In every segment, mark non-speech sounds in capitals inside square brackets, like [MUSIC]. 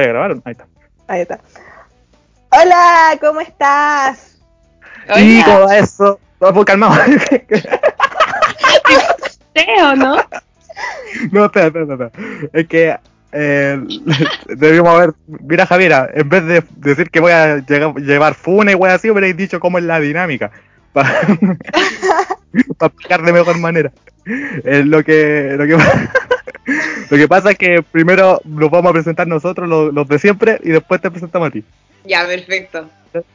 ¿Voy a grabar? Ahí está. Ahí está. Hola, ¿cómo estás? Y va eso. No, pues, calmado. ¿o no? no, espera, espera, espera. Es que eh, debimos haber. Mira, Javiera, en vez de decir que voy a llegar- llevar funa y wey así, hubierais dicho cómo es la dinámica. Para [LAUGHS] explicar de mejor manera. Eh, lo que. Lo que [LAUGHS] Lo que pasa es que primero nos vamos a presentar nosotros, los, los de siempre, y después te presentamos a ti. Ya, perfecto. [LAUGHS]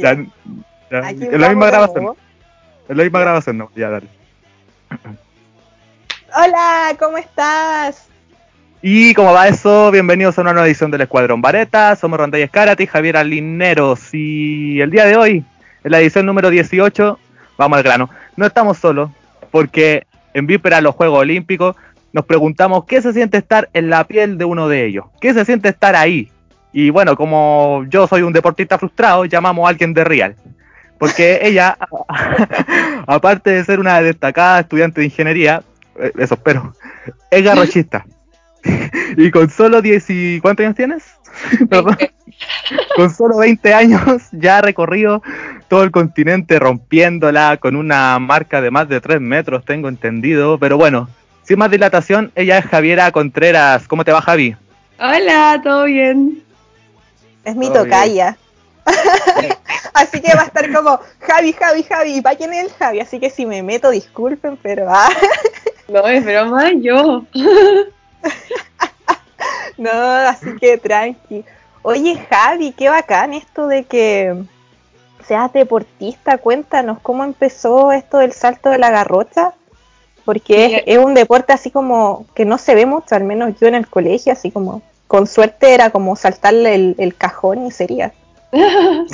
Ya, es la misma grabación. Es la misma grabación, no. Ya, dale. [CLEARS THROAT] Hola, ¿cómo estás? Y como va eso, bienvenidos a una nueva edición del Escuadrón Vareta. Somos Rondalla Escarati, Javier Alineros. Y el día de hoy, en la edición número 18, vamos al grano. No estamos solos, porque en víspera de los Juegos Olímpicos nos preguntamos qué se siente estar en la piel de uno de ellos. ¿Qué se siente estar ahí? Y bueno, como yo soy un deportista frustrado, llamamos a alguien de Real. Porque [LAUGHS] ella, [LAUGHS] aparte de ser una destacada estudiante de ingeniería, eh, eso espero, es garrochista. [LAUGHS] y con solo 10 y... ¿Cuántos años tienes? [LAUGHS] Perdón. con solo 20 años ya ha recorrido todo el continente rompiéndola con una marca de más de 3 metros, tengo entendido. Pero bueno, sin más dilatación, ella es Javiera Contreras. ¿Cómo te va, Javi? Hola, ¿todo bien? Es mi tocaya. [LAUGHS] Así que va a estar como Javi, Javi, Javi. ¿Y para quién es el Javi? Así que si me meto, disculpen, pero ah, No, es broma, yo. [LAUGHS] no, así que tranqui. Oye, Javi, qué bacán esto de que seas deportista. Cuéntanos cómo empezó esto del salto de la garrocha. Porque Sí. es, es un deporte así como que no se ve mucho, al menos yo en el colegio, así como con suerte era como saltarle el, el cajón y sería. [LAUGHS]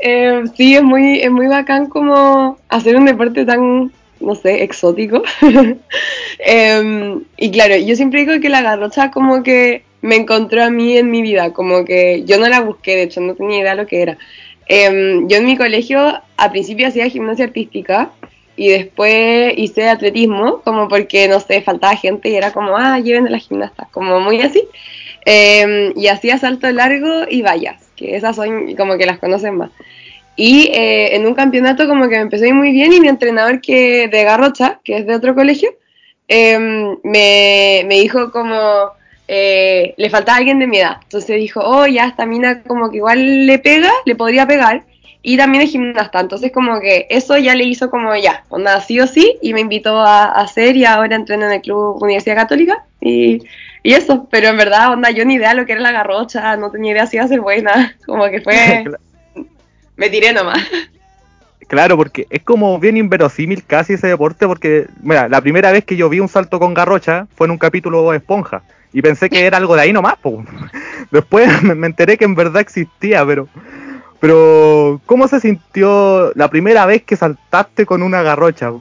Eh, sí, es muy, es muy bacán como hacer un deporte tan, no sé, exótico. [LAUGHS] Em, y claro, yo siempre digo que la garrocha como que me encontró a mí en mi vida, como que yo no la busqué, de hecho no tenía idea lo que era. Em, yo en mi colegio a principio hacía gimnasia artística y después hice atletismo, como porque, no sé, faltaba gente y era como, ah, lleven a las gimnastas, como muy así. Em, y hacía salto largo y vallas, que esas son como que las conocen más. Y eh, en un campeonato como que me empezó a ir muy bien y mi entrenador que de Garrocha, que es de otro colegio, em, me, me dijo como, eh, le faltaba alguien de mi edad. Entonces dijo, oh, ya esta mina como que igual le pega, le podría pegar. Y también es gimnasta, entonces como que eso ya le hizo como ya, onda sí o sí, y me invitó a, a hacer y ahora entreno en el Club Universidad Católica y, y eso, pero en verdad, onda, yo ni idea lo que era la garrocha, no tenía idea si iba a ser buena, [LAUGHS] como que fue, [LAUGHS] me tiré nomás. Claro, porque es como bien inverosímil casi ese deporte, porque, mira, la primera vez que yo vi un salto con garrocha fue en un capítulo de Esponja, y pensé que era algo de ahí nomás, po. [LAUGHS] Después [LAUGHS] me, enteré que en verdad existía, pero, pero, ¿cómo se sintió la primera vez que saltaste con una garrocha?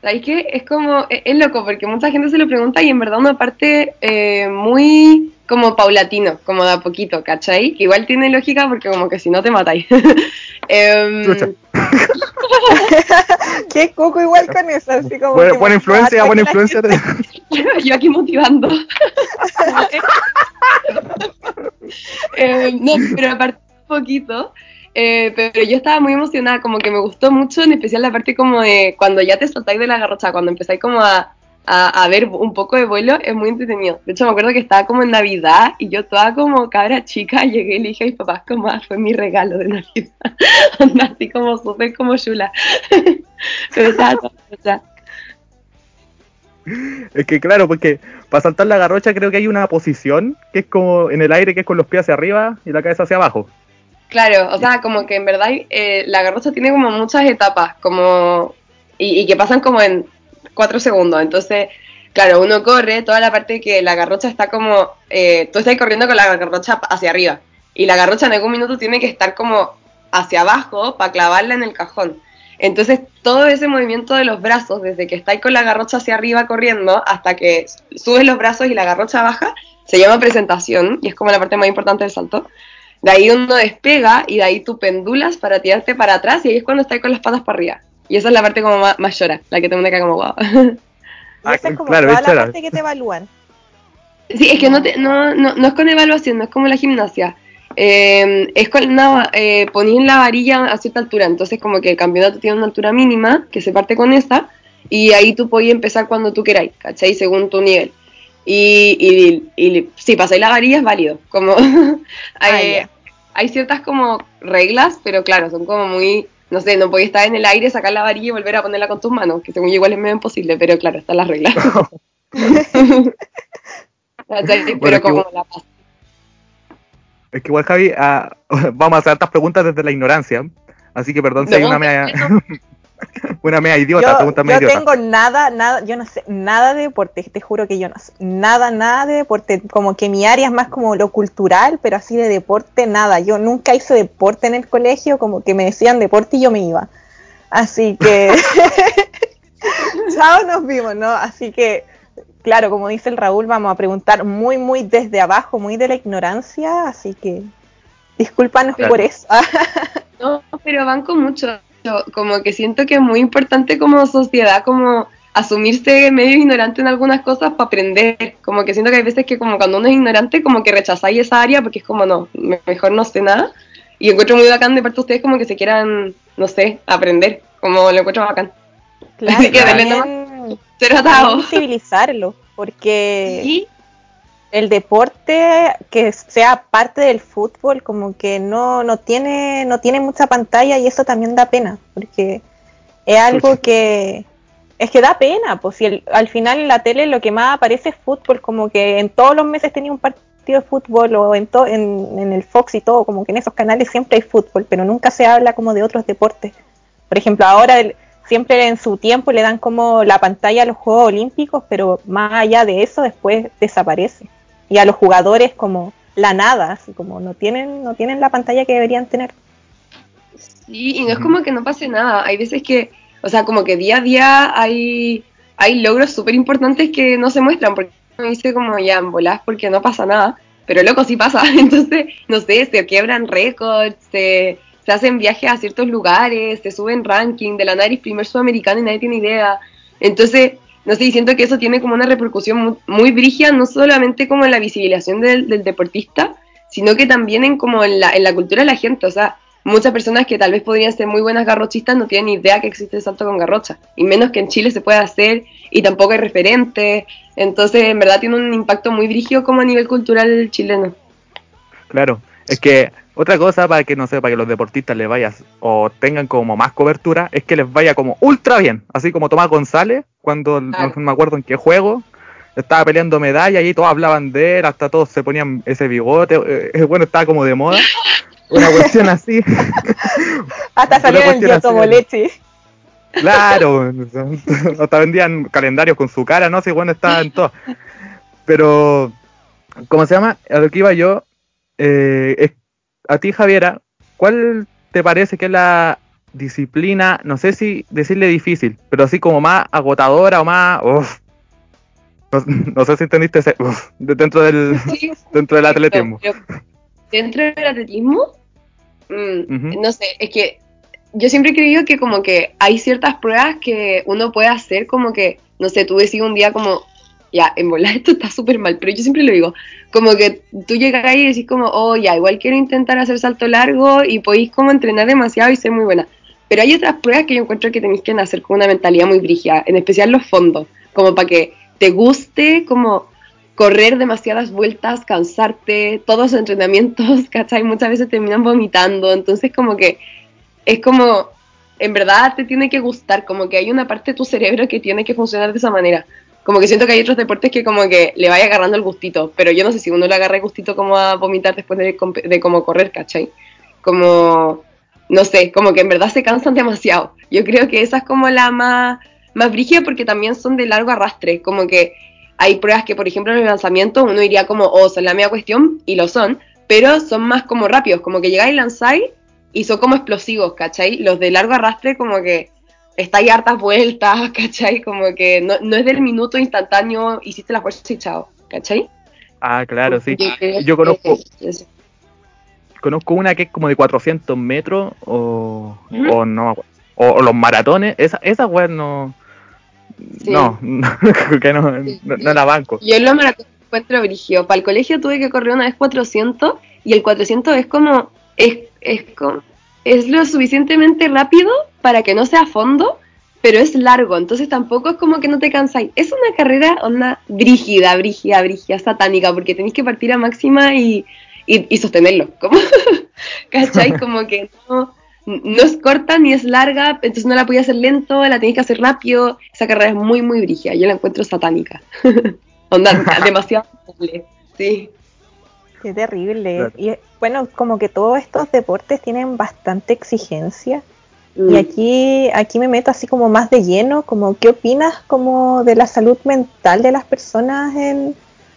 ¿Sabes qué? Es como, es, es loco, porque mucha gente se lo pregunta y en verdad una parte eh, muy como paulatino, como de a poquito, ¿cachai? Que igual tiene lógica porque como que si no te matáis. [LAUGHS] Chucha. [LAUGHS] Qué coco igual con eso, así como. Buena, buena influencia, buena que la influencia. [LAUGHS] yo aquí motivando. [LAUGHS] Eh, no, pero aparte un poquito, eh, pero yo estaba muy emocionada, como que me gustó mucho, en especial la parte como de cuando ya te soltáis de la garrocha, cuando empezáis como a, a, a ver un poco de vuelo, es muy entretenido. De hecho, me acuerdo que estaba como en Navidad y yo toda como cabra chica llegué y le dije a mis papás como, ah, fue mi regalo de Navidad. [LAUGHS] Así como súper como chula. [LAUGHS] pero estaba toda. Es que claro, porque para saltar la garrocha creo que hay una posición que es como en el aire, que es con los pies hacia arriba y la cabeza hacia abajo. Claro, o sea, como que en verdad eh, la garrocha tiene como muchas etapas, como y, y que pasan como en cuatro segundos. Entonces, claro, uno corre toda la parte que la garrocha está como, eh, tú estás corriendo con la garrocha hacia arriba y la garrocha en algún minuto tiene que estar como hacia abajo para clavarla en el cajón. Entonces, todo ese movimiento de los brazos, desde que estáis con la garrocha hacia arriba corriendo hasta que subes los brazos y la garrocha baja, se llama presentación y es como la parte más importante del salto. De ahí uno despega y de ahí tú pendulas para tirarte para atrás y ahí es cuando estás con las patas para arriba. Y esa es la parte como más, más llora, la que te pone acá como wow. [LAUGHS] Y esa es como claro, toda la parte que te evalúan. Sí, es que no, te, no, no, no es con evaluación, no es como la gimnasia. Eh, es con una, eh, ponéis la varilla a cierta altura, entonces como que el campeonato tiene una altura mínima, que se parte con esa, y ahí tú podías empezar cuando tú queráis, ¿cachai? Según tu nivel. Y, y, y si pasáis la varilla es válido, como [LAUGHS] hay, Ah, hay ciertas como reglas, pero claro, son como muy, no sé, no podéis estar en el aire, sacar la varilla y volver a ponerla con tus manos, que según yo igual es medio imposible, pero claro, están las reglas. [LAUGHS] [LAUGHS] Bueno, pero que como igual- la paz. Es que igual, Javi, ah, [LAUGHS] vamos a hacer estas preguntas desde la ignorancia. Así que perdón si hay No, una media, no. [LAUGHS] una media idiota, Yo, pregunta yo idiota. tengo nada, nada, yo no sé nada de deporte, te juro que yo no sé nada, nada de deporte, como que mi área es más como lo cultural, pero así de deporte nada, yo nunca hice deporte en el colegio, como que me decían deporte y yo me iba, así que, [LAUGHS] [LAUGHS] chao, nos vimos, ¿no? Así que, claro, como dice el Raúl, vamos a preguntar muy, muy desde abajo, muy de la ignorancia, así que, discúlpanos Claro. por eso. No, pero banco mucho. Como que siento que es muy importante como sociedad, como asumirse medio ignorante en algunas cosas para aprender. Como que siento que hay veces que como cuando uno es ignorante, como que rechazáis esa área porque es como, no, me- mejor no sé nada. Y encuentro muy bacán de parte de ustedes como que se quieran, no sé, aprender. Como lo encuentro bacán. Claro, Así [LAUGHS] que también atado. visibilizarlo, porque Sí, el deporte que sea parte del fútbol como que no, no tiene no tiene mucha pantalla y eso también da pena porque es algo que es que da pena pues si el- al final en la tele lo que más aparece es fútbol como que en todos los meses tenía un partido de fútbol o en, to- en, en el Fox y todo como que en esos canales siempre hay fútbol pero nunca se habla como de otros deportes. Por ejemplo ahora el- siempre en su tiempo le dan como la pantalla a los Juegos Olímpicos pero más allá de eso después desaparece y a los jugadores como la nada, así como no tienen, no tienen la pantalla que deberían tener. Sí, y no es como que no pase nada. Hay veces que, o sea, como que día a día hay, hay logros súper importantes que no se muestran, porque uno dice como ya en volás porque no pasa nada, pero loco sí pasa. [LAUGHS] Entonces, no sé, se quiebran récords, se, se hacen viajes a ciertos lugares, se suben ranking, de la eres primer sudamericano y nadie tiene idea. Entonces, no sé, y siento que eso tiene como una repercusión muy, muy brígida, no solamente como en la visibilización del, deportista, sino que también en como en la, en la cultura de la gente, o sea, muchas personas que tal vez podrían ser muy buenas garrochistas no tienen ni idea que existe el salto con garrocha, y menos que en Chile se puede hacer, y tampoco hay referentes, entonces en verdad tiene un impacto muy brígido como a nivel cultural chileno. Claro, es que otra cosa para que no sé, para que los deportistas les vayas o tengan como más cobertura, es que les vaya como ultra bien, así como Tomás González, cuando Claro. no me acuerdo en qué juego, estaba peleando medalla y todos hablaban de él, hasta todos se ponían ese bigote, eh, bueno, estaba como de moda, [LAUGHS] una cuestión así, Hasta salió en así, Giotto Molechi. claro, [LAUGHS] hasta vendían calendarios con su cara, no sé, bueno, estaba en [LAUGHS] todo. Pero, ¿cómo se llama? A lo que iba yo, eh, es- a ti Javiera, ¿cuál te parece que es la disciplina, no sé si decirle difícil, pero así como más agotadora o más... uf, no, no sé si entendiste ese... uf, dentro del, Sí, [LAUGHS] dentro del atletismo. Dentro del atletismo, mm, no sé, es que yo siempre he creído que como que hay ciertas pruebas que uno puede hacer como que, no sé, tú decís un día como, ya, en volar esto está súper mal, pero yo siempre lo digo, como que tú llegas ahí y decís como, oh, ya, igual quiero intentar hacer salto largo y podéis como entrenar demasiado y ser muy buena. Pero hay otras pruebas que yo encuentro que tenéis que nacer con una mentalidad muy brígida, en especial los fondos, como para que te guste como correr demasiadas vueltas, cansarte, todos los entrenamientos, [LAUGHS] ¿cachai? Muchas veces terminan vomitando, entonces como que es como, en verdad te tiene que gustar, como que hay una parte de tu cerebro que tiene que funcionar de esa manera. Como que siento que hay otros deportes que como que le vaya agarrando el gustito, pero yo no sé si uno le agarra el gustito como a vomitar después de, de como correr, ¿cachai? Como, no sé, como que en verdad se cansan demasiado. Yo creo que esa es como la más, más brígida porque también son de largo arrastre, como que hay pruebas que, por ejemplo, en el lanzamiento uno iría como, oh, son la media cuestión, y lo son, pero son más como rápidos, como que llegáis y lanzáis y son como explosivos, ¿cachai? Los de largo arrastre como que estáis hartas vueltas, [LAUGHS] ¿cachai? Como que no, no es del minuto instantáneo, hiciste la fuerza y chao, ¿cachai? Ah, claro, sí. Yo que conozco, conozco una que es como de 400 metros o, o no o, o los maratones, esa, esa weá no, Sí. no, [LAUGHS] que no, no, no la banco. Yo en los maratones encuentro brigio. Para el colegio tuve que correr una vez 400 y el 400 es como, es, es, como, es lo suficientemente rápido para que no sea a fondo, pero es largo, entonces tampoco es como que no te cansáis. Es una carrera onda brígida, brígida, brígida, satánica, porque tenéis que partir a máxima y, y, sostenerlo, como, [LAUGHS] ¿cachai? [LAUGHS] Como que no, no es corta ni es larga, entonces no la podía hacer lento, la tenéis que hacer rápido. Esa carrera es muy, muy brígida, yo la encuentro satánica. [LAUGHS] onda, demasiado sí. Qué terrible. Y bueno, como que todos estos deportes tienen bastante exigencia y mm. aquí, aquí me meto así como más de lleno, como qué opinas como de la salud mental de las personas en,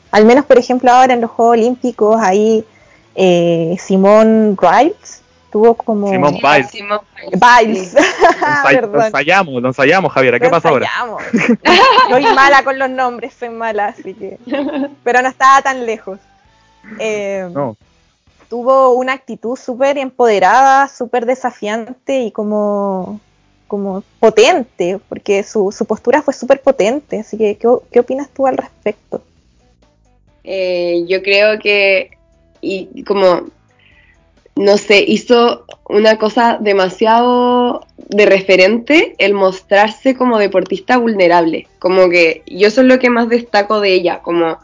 al menos por ejemplo ahora en los Juegos Olímpicos, ahí eh, Simón Riles tuvo como... Simón Biles. Biles. Nos [LAUGHS] ensayamos, nos ensayamos, Javier. ¿Qué pasa ahora? [LAUGHS] soy mala con los nombres, soy mala, así que... [LAUGHS] Pero no estaba tan lejos. Eh, no tuvo una actitud súper empoderada, súper desafiante y como, como potente, porque su, su postura fue súper potente. Así que, ¿qué, opinas tú al respecto? Eh, yo creo que, y como, no sé, hizo una cosa demasiado de referente el mostrarse como deportista vulnerable. Como que yo eso es lo que más destaco de ella, como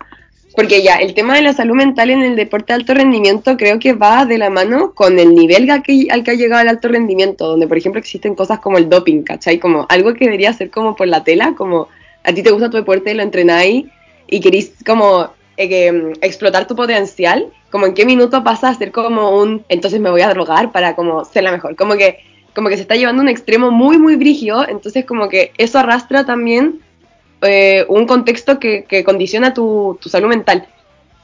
porque ya, el tema de la salud mental en el deporte de alto rendimiento creo que va de la mano con el nivel al que, al que ha llegado el alto rendimiento, donde por ejemplo existen cosas como el doping, ¿cachai? Como algo que debería ser como por la tela, como a ti te gusta tu deporte, lo entrenáis y queréis como eh, explotar tu potencial, como en qué minuto pasa a ser como un, entonces me voy a drogar para como ser la mejor, como que, como que se está llevando un extremo muy, muy brígido, entonces como que eso arrastra también eh, un contexto que, condiciona tu, salud mental.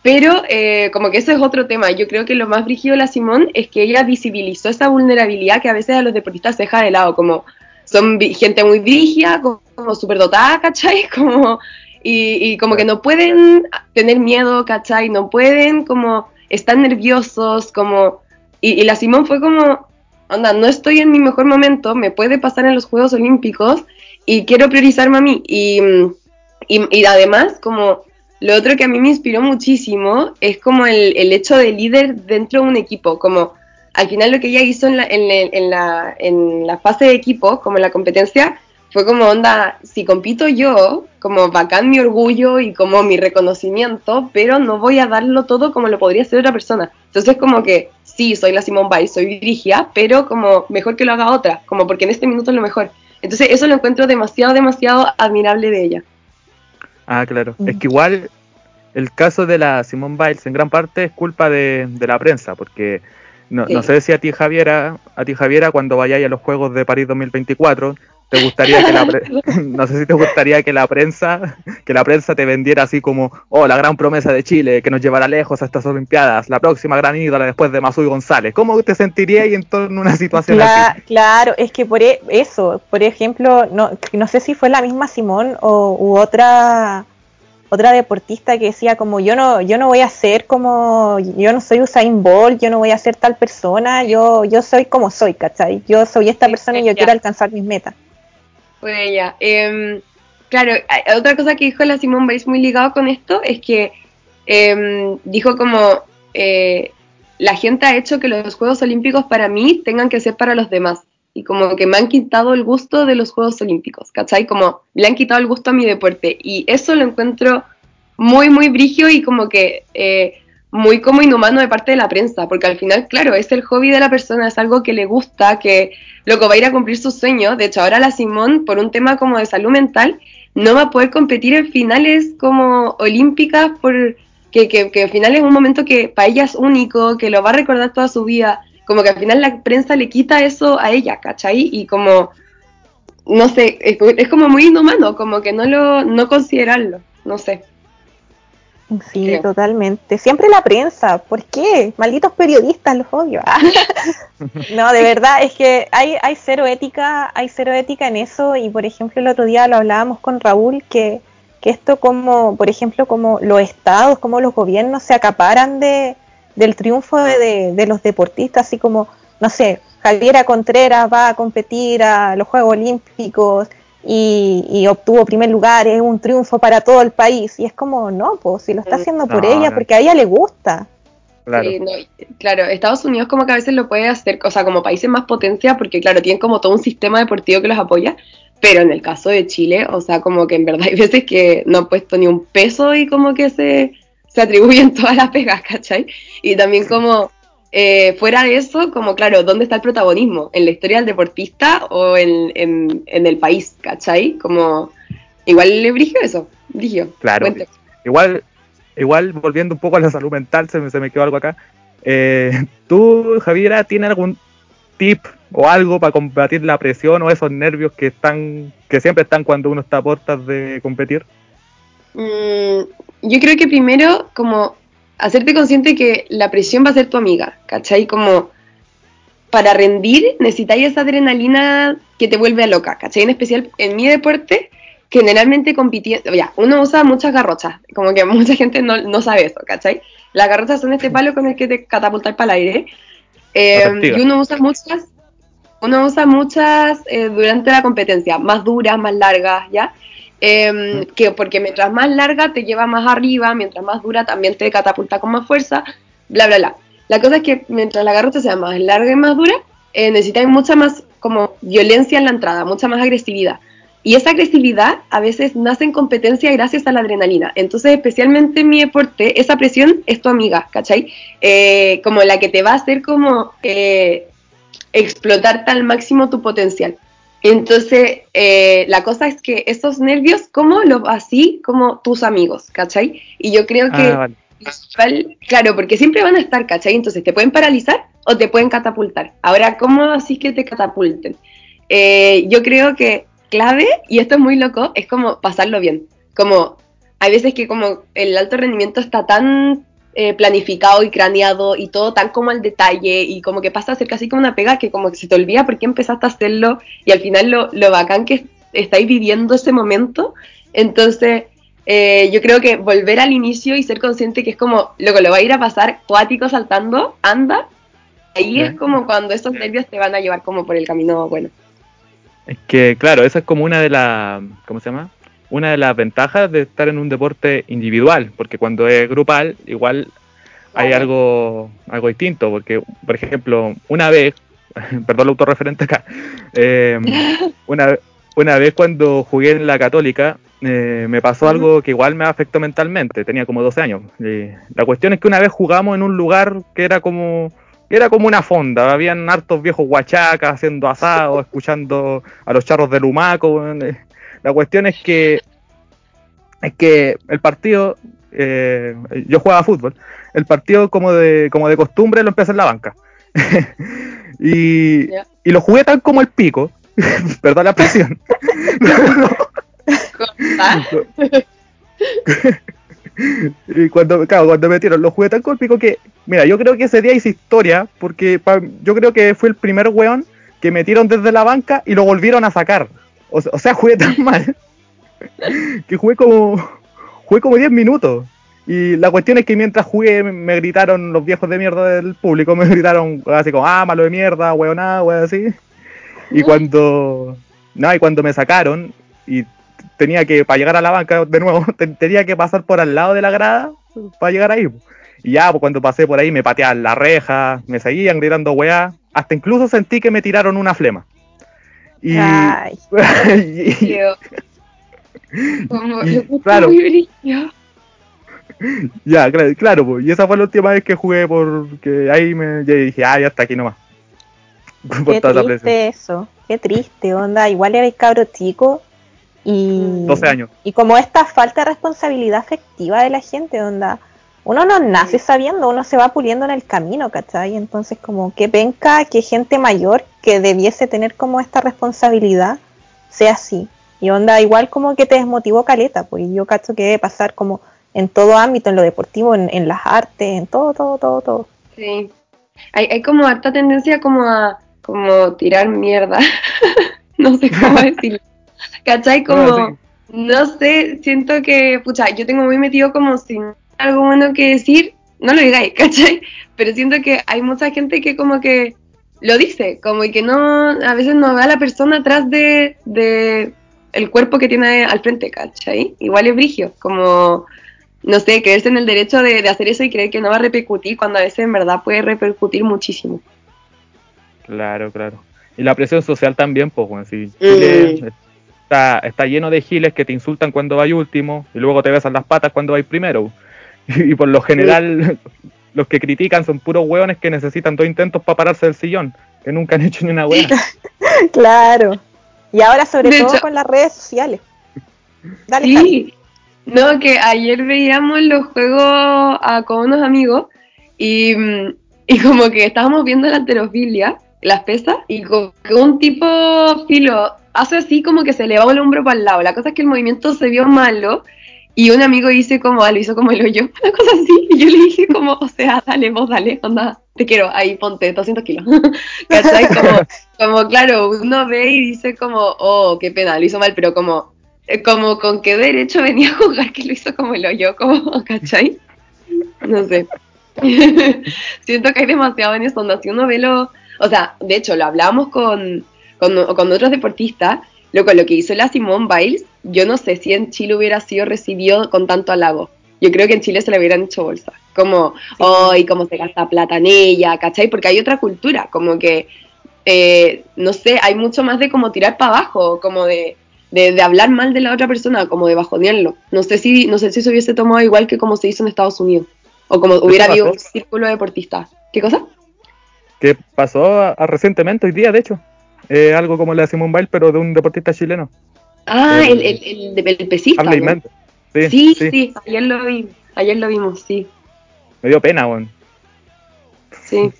Pero eh, como que eso es otro tema. Yo creo que lo más brígido de la Simón es que ella visibilizó esa vulnerabilidad que a veces a los deportistas se deja de lado, como son gente muy brígida, como, [LAUGHS] como dotada, ¿cachai? Como, y, como que no pueden tener miedo, ¿cachai? No pueden como estar nerviosos, como... Y, y la Simón fue como, onda, no estoy en mi mejor momento, me puede pasar en los Juegos Olímpicos, y quiero priorizarme a mí. Y, y, además, como lo otro que a mí me inspiró muchísimo es como el, el, hecho de líder dentro de un equipo, como al final lo que ella hizo en la, en, en, la, en la fase de equipo, como en la competencia, fue como onda, si compito yo, como bacán mi orgullo y como mi reconocimiento, pero no voy a darlo todo como lo podría hacer otra persona. Entonces como que sí, soy la Simone Biles, soy dirigia, pero como mejor que lo haga otra, como porque en este minuto es lo mejor. Entonces eso lo encuentro demasiado, demasiado admirable de ella. Ah, claro. Es que igual el caso de la Simone Biles en gran parte es culpa de, de la prensa, porque no, no, sé si a ti Javiera, a ti Javiera cuando vayáis a los Juegos de París 2024 te gustaría que la [LAUGHS] [LAUGHS] no sé si te gustaría que la prensa que la prensa te vendiera así como oh la gran promesa de Chile que nos llevará lejos a estas olimpiadas la próxima gran ídola después de Masui González cómo te sentirías en torno a una situación así claro es que por e, eso por ejemplo no no sé si fue la misma Simón o u otra otra deportista que decía como yo no yo no voy a ser como yo no soy Usain Bolt yo no voy a ser tal persona yo yo soy como soy ¿cachai? yo soy esta persona y yo quiero alcanzar mis metas fue ella. Em, claro, otra cosa que dijo la Simone Biles muy ligado con esto es que em, dijo como eh, la gente ha hecho que los Juegos Olímpicos para mí tengan que ser para los demás. Y como que me han quitado el gusto de los Juegos Olímpicos, ¿cachai? Como le han quitado el gusto a mi deporte. Y eso lo encuentro muy, muy brigio y como que eh, muy como inhumano de parte de la prensa, porque al final, claro, es el hobby de la persona, es algo que le gusta, que luego va a ir a cumplir sus sueños. De hecho, ahora la Simón, por un tema como de salud mental, no va a poder competir en finales como olímpicas, por que, que, que al final es un momento que para ella es único, que lo va a recordar toda su vida. Como que al final la prensa le quita eso a ella, ¿cachai? Y como, no sé, es, es como muy inhumano, como que no lo, no considerarlo, no sé. Sí, totalmente. Siempre la prensa. ¿Por qué? Malditos periodistas, los odio. [LAUGHS] no, de verdad, es que hay, hay cero ética, hay cero ética en eso. Y por ejemplo, el otro día lo hablábamos con Raúl, que, que esto como, por ejemplo, como los estados, como los gobiernos se acaparan de, del triunfo de, de los deportistas, así como, no sé, Javiera Contreras va a competir a los Juegos Olímpicos y, y obtuvo primer lugar, es un triunfo para todo el país. Y es como, no, pues si lo está Mm. haciendo por No, ella, no. porque a ella le gusta. Claro. Sí, no, claro, Estados Unidos como que a veces lo puede hacer, o sea, como países más potencia, porque claro, tienen como todo un sistema deportivo que los apoya, pero en el caso de Chile, o sea, como que en verdad [LAUGHS] hay veces que no han puesto ni un peso y como que se, se atribuyen [LAUGHS] todas las pegas, ¿cachai? Y también como eh, fuera de eso, como claro, ¿dónde está el protagonismo? ¿En la historia del deportista o en, en, en el país, ¿cachai? Como, igual le brigio eso. Claro. Cuente. Igual, igual volviendo un poco a la salud mental, se me, se me quedó algo acá. Eh, ¿Tú, Javiera, tienes algún tip o algo para combatir la presión o esos nervios que están, que siempre están cuando uno está a puertas de competir? Mm, yo creo que primero, como hacerte consciente que la presión va a ser tu amiga, ¿cachai? Como para rendir necesitáis esa adrenalina que te vuelve loca, ¿cachai? En especial en mi deporte, generalmente compitiendo, ya, uno usa muchas garrochas, como que [LAUGHS] mucha gente no, no sabe eso, ¿cachai? Las garrochas son este palo con el que te catapultas para el aire. eh, y uno usa muchas, uno usa muchas eh, durante la competencia, más duras, más largas, ¿ya? Eh, que porque mientras más larga te lleva más arriba, mientras más dura también te catapulta con más fuerza, bla, bla, bla. La cosa es que mientras la garrocha sea más larga y más dura, eh, necesitáis mucha más como violencia en la entrada, mucha más agresividad. Y esa agresividad a veces nace en competencia gracias a la adrenalina. Entonces, especialmente en mi deporte, esa presión es tu amiga, ¿cachai? Eh, como la que te va a hacer como eh, explotarte al máximo tu potencial. Entonces, eh, la cosa es que esos nervios, como los así como tus amigos, ¿cachai? Y yo creo que Ah, vale. claro, porque siempre van a estar, ¿cachai? Entonces te pueden paralizar o te pueden catapultar. Ahora, ¿cómo así que te catapulten? Eh, yo creo que clave, y esto es muy loco, es como pasarlo bien. Como hay veces que como el alto rendimiento está tan eh, planificado y craneado y todo tan como al detalle y como que pasa a ser casi como una pega que como que se te olvida por qué empezaste a hacerlo y al final lo, lo bacán que estáis viviendo ese momento. Entonces, eh, yo creo que volver al inicio y ser consciente que es como, loco, lo va a ir a pasar cuático saltando, anda. Ahí es como cuando esos nervios te van a llevar como por el camino bueno. Es que, claro, esa es como una de las, ¿cómo se llama? Una de las ventajas de estar en un deporte individual, porque cuando es grupal, igual hay algo, algo distinto, porque, por ejemplo, una vez, [LAUGHS] perdón el autorreferente acá, eh, [LAUGHS] una, una vez cuando jugué en la católica, eh, me pasó algo que igual me afectó mentalmente, tenía como 12 años. Y la cuestión es que una vez jugamos en un lugar que era como que era como una fonda, habían hartos viejos huachacas haciendo asado, [LAUGHS] escuchando a los charros de Lumaco. weón. Eh, La cuestión es que es que el partido, eh, yo jugaba fútbol, el partido como de como de costumbre lo empecé en la banca. [LAUGHS] y, y lo jugué tan como el pico, [LAUGHS] perdón la expresión. ¿Ah? [LAUGHS] Y cuando, claro, cuando metieron los tan con el pico que, mira, yo creo que ese día hice historia, porque pa- yo creo que fue el primer weón que metieron desde la banca y lo volvieron a sacar. O, se- o sea, jugué tan [LAUGHS] mal que jugué como jugué como 10 minutos. Y la cuestión es que mientras jugué me, gritaron los viejos de mierda del público, me [LAUGHS] gritaron así como, ah, malo de mierda, nada, weón, así. Y cuando, no, y cuando me sacaron y tenía que, para llegar a la banca de nuevo, [LAUGHS] te- tenía que pasar por al lado de la grada para llegar ahí. Y ya, pues cuando pasé por ahí me pateaban la reja, me seguían gritando weá, hasta incluso sentí que me tiraron una flema. Y, Ay, [LAUGHS] y- [LAUGHS] Como, Y, claro. ya, claro, claro, pues, y esa fue la última vez que jugué porque ahí me dije, ah, ya está aquí nomás. [LAUGHS] Por qué triste eso. Qué triste, onda. Igual era el cabro chico y... 12 años. Y como esta falta de responsabilidad afectiva de la gente, onda. Uno no nace sabiendo, uno se va puliendo en el camino, ¿cachai? Entonces como que penca que gente mayor que debiese tener como esta responsabilidad sea así. Y onda, igual como que te desmotivó caleta, pues yo cacho que debe pasar como en todo ámbito, en lo deportivo, en, en las artes, en todo, todo, todo, todo. Sí. Hay, hay como harta tendencia como a como tirar mierda. [LAUGHS] no sé cómo [LAUGHS] decirlo. ¿Cachai? Como, No, sí. no sé, siento que, pucha, yo tengo muy metido como sin algo bueno que decir, no lo digáis, [LAUGHS] ¿cachai? Pero siento que hay mucha gente que como que lo dice, como que no, a veces no ve a la persona atrás de, de, el cuerpo que tiene al frente, ¿cachai? Igual es brigio, como, no sé, creerse en el derecho de, de hacer eso y creer que no va a repercutir cuando a veces en verdad puede repercutir muchísimo. Claro, claro. Y la presión social también, pues, bueno, si Mm. está, está lleno de giles que te insultan cuando vais último y luego te besan las patas cuando vais primero. [LAUGHS] Y por lo general, [LAUGHS] los que critican son puros hueones que necesitan dos intentos para pararse del sillón, que nunca han hecho ni una hueá. [LAUGHS] Claro. Y ahora sobre De todo hecho- con las redes sociales. Dale. Sí, no, que ayer veíamos los juegos ah, con unos amigos y, mm, y como que estábamos viendo la alterofilia, las pesas, y como que un tipo filo hace así como que se le va el hombro para el lado. La cosa es que el movimiento se vio malo y un amigo dice como, ah, lo hizo como el hoyo, [LAUGHS] una cosa así. Y yo le dije como, o sea, dale, vos dale, onda, te quiero, ahí ponte 200 kilos. [LAUGHS] ¿Cachai? Como, como, claro, uno ve y dice como, oh, qué pena, lo hizo mal, pero como, eh, como con qué derecho venía a jugar que lo hizo como el hoyo, como, [LAUGHS] ¿cachai? No sé. Siento que hay demasiado en eso, onda, si uno ve lo, o sea, de hecho, lo hablamos con, con, con otros deportistas, lo, con lo que hizo la Simone Biles, yo no sé si en Chile hubiera sido recibido con tanto halago. Yo creo que en Chile se le hubieran hecho bolsa. Como, ¡ay, cómo se gasta plata en ella! ¿Cachai? Porque hay otra cultura, como que, eh, no sé, hay mucho más de como tirar para abajo, como de, de, de hablar mal de la otra persona, como de bajonearlo. No sé si, no sé si se hubiese tomado igual que como se hizo en Estados Unidos. O como hubiera habido un círculo de deportistas. ¿Qué cosa? Que pasó a- a recientemente, hoy día, de hecho. Eh, algo como la Simone Biles, pero de un deportista chileno. Ah, El- el, el, pesista. Sí, Sí, sí, sí, ayer lo vi, ayer lo vimos, sí, Me dio pena, weón. sí.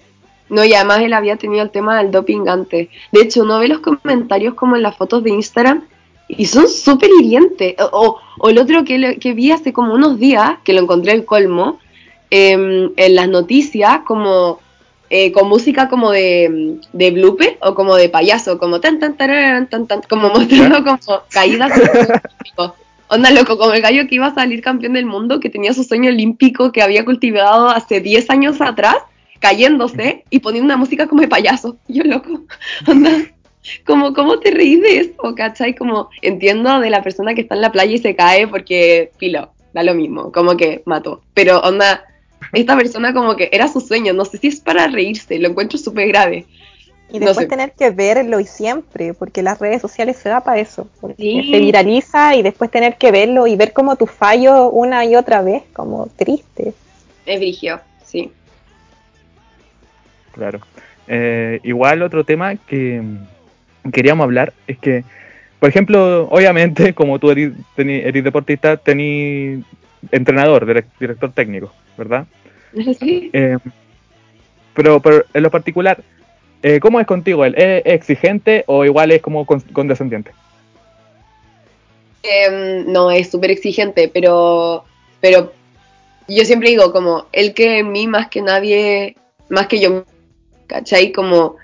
No, y además él había tenido el tema del doping antes. De hecho, uno ve los comentarios como en las fotos de Instagram y son súper hirientes. O, o- o el otro que, le- que vi hace como unos días, que lo encontré el colmo, em, en las noticias, como eh, con música como de, de blooper o como de payaso, como tan, tan, tararán, tan, tan, como mostrando como caídas. Onda loco, como el gallo que iba a salir campeón del mundo, que tenía su sueño olímpico que había cultivado hace 10 años atrás, cayéndose y poniendo una música como de payaso. Yo loco, [LAUGHS] onda, como, ¿cómo te reís de eso? ¿Cachai? Como entiendo de la persona que está en la playa y se cae porque, filo, da lo mismo, como que mató. Pero onda, esta persona como que era su sueño, no sé si es para reírse, lo encuentro súper grave. Y No después sé. tener que verlo y siempre, porque las redes sociales se da para eso. Sí. se viraliza y después tener que verlo y ver como tu fallo una y otra vez, como triste. Es brigio, sí. Claro. Eh, igual otro tema que queríamos hablar es que, por ejemplo, obviamente, [LAUGHS] como tú eres, eres deportista, tenés entrenador, direc- director técnico, ¿verdad? [LAUGHS] Eh, pero, pero en lo particular, eh, ¿cómo es contigo él? ¿Es exigente o igual es como con- condescendiente? Em, no, es súper exigente, pero, pero yo siempre digo como, él que en mí más que nadie, más que yo, ¿cachai? Como,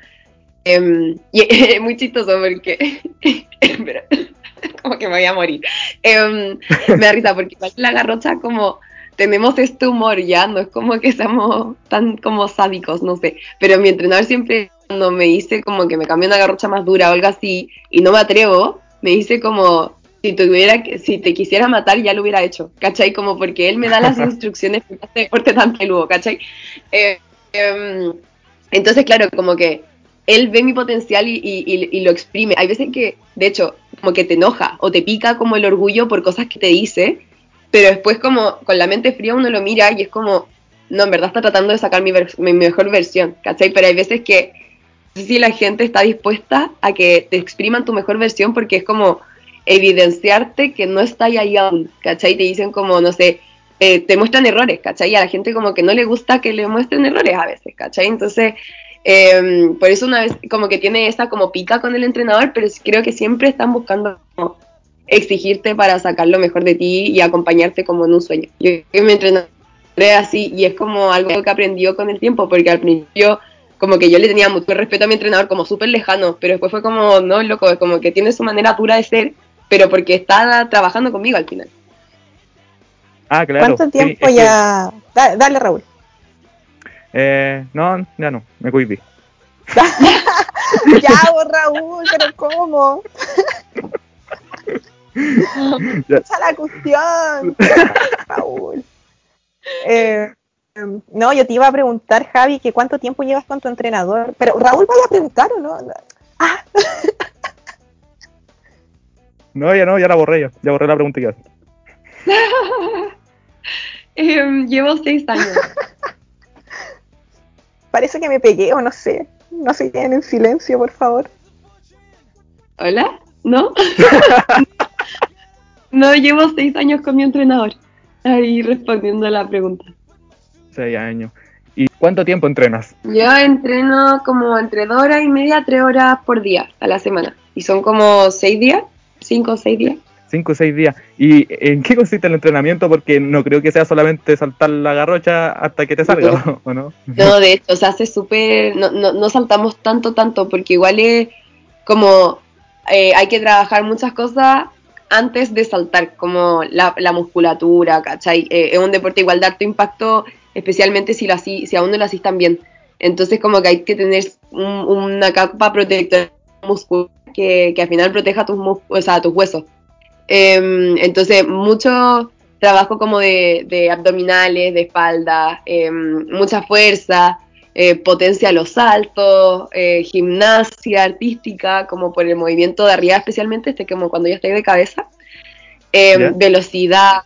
em, [LAUGHS] y es muy chistoso porque, [LAUGHS] como que me voy a morir. Em, me da risa porque la garrocha como tenemos este humor ya, no es como que seamos tan como sádicos, no sé, pero mi entrenador siempre cuando me dice como que me cambie una garrocha más dura o algo así y no me atrevo, me dice como si tuviera que, si te quisiera matar ya lo hubiera hecho, ¿cachai? Como porque él me da las [LAUGHS] instrucciones para este deporte tan peludo, ¿cachai? Eh, em, entonces, claro, como que él ve mi potencial y, y- y- y lo exprime. Hay veces que, de hecho, como que te enoja o te pica como el orgullo por cosas que te dice, pero después como con la mente fría uno lo mira y es como, no, en verdad está tratando de sacar mi, mejor versión, ¿cachai? Pero hay veces que no sé si la gente está dispuesta a que te expriman tu mejor versión porque es como evidenciarte que no está ahí aún, ¿cachai? Te dicen como, no sé, te muestran errores, ¿cachai? Y a la gente como que no le gusta que le muestren errores a veces, ¿cachai? Entonces, eh, por eso una vez como que tiene esa como pica con el entrenador, pero creo que siempre están buscando exigirte para sacar lo mejor de ti y acompañarte como en un sueño. Yo que mi entrenador es así y es como algo que aprendió con el tiempo, porque al principio como que yo le tenía mucho respeto a mi entrenador como súper lejano, pero después fue como, no, loco, como que tiene su manera dura de ser, pero porque está trabajando conmigo al final. Ah, claro. ¿Cuánto tiempo es ya? Da- dale, Raúl. eh, no, ya no, me cuidé. [LAUGHS] ya, vos, Raúl, pero ¿cómo? [LAUGHS] Ya. ¡Echa la cuestión! Raúl. Eh, em, no, yo te iba a preguntar, Javi, que cuánto tiempo llevas con tu entrenador. Pero Raúl, vaya a preguntar o no. Ah, No, ya no, ya la borré ya. Ya borré la pregunta que iba a hacer. [LAUGHS] Em, llevo seis años. parece que me pegué o no sé. No se queden en silencio, por favor. ¿Hola? ¿No? [LAUGHS] no, llevo seis años con mi entrenador. Ahí respondiendo a la pregunta. Seis años. ¿Y cuánto tiempo entrenas? Yo entreno como entre dos horas y media, tres horas por día a la semana. Y son como seis días, cinco o seis días. Cinco o seis días. ¿Y en qué consiste el entrenamiento? Porque no creo que sea solamente saltar la garrocha hasta que te salga, ¿o no? No, de hecho, se hace súper. No, no, no saltamos tanto, tanto, porque igual es como. eh, hay que trabajar muchas cosas antes de saltar, como la, la musculatura, ¿cachai? Eh, es un deporte igual de alto impacto, especialmente si, lo así, si aún no lo hacís tan bien. Entonces, como que hay que tener un- una capa protectora muscular que, que al final proteja tus, o sea, tus huesos. Em, entonces, mucho trabajo como de, de abdominales, de espalda, em, mucha fuerza, eh, potencia los saltos, eh, gimnasia artística, como por el movimiento de arriba especialmente, este como cuando ya estoy de cabeza, Ya. velocidad,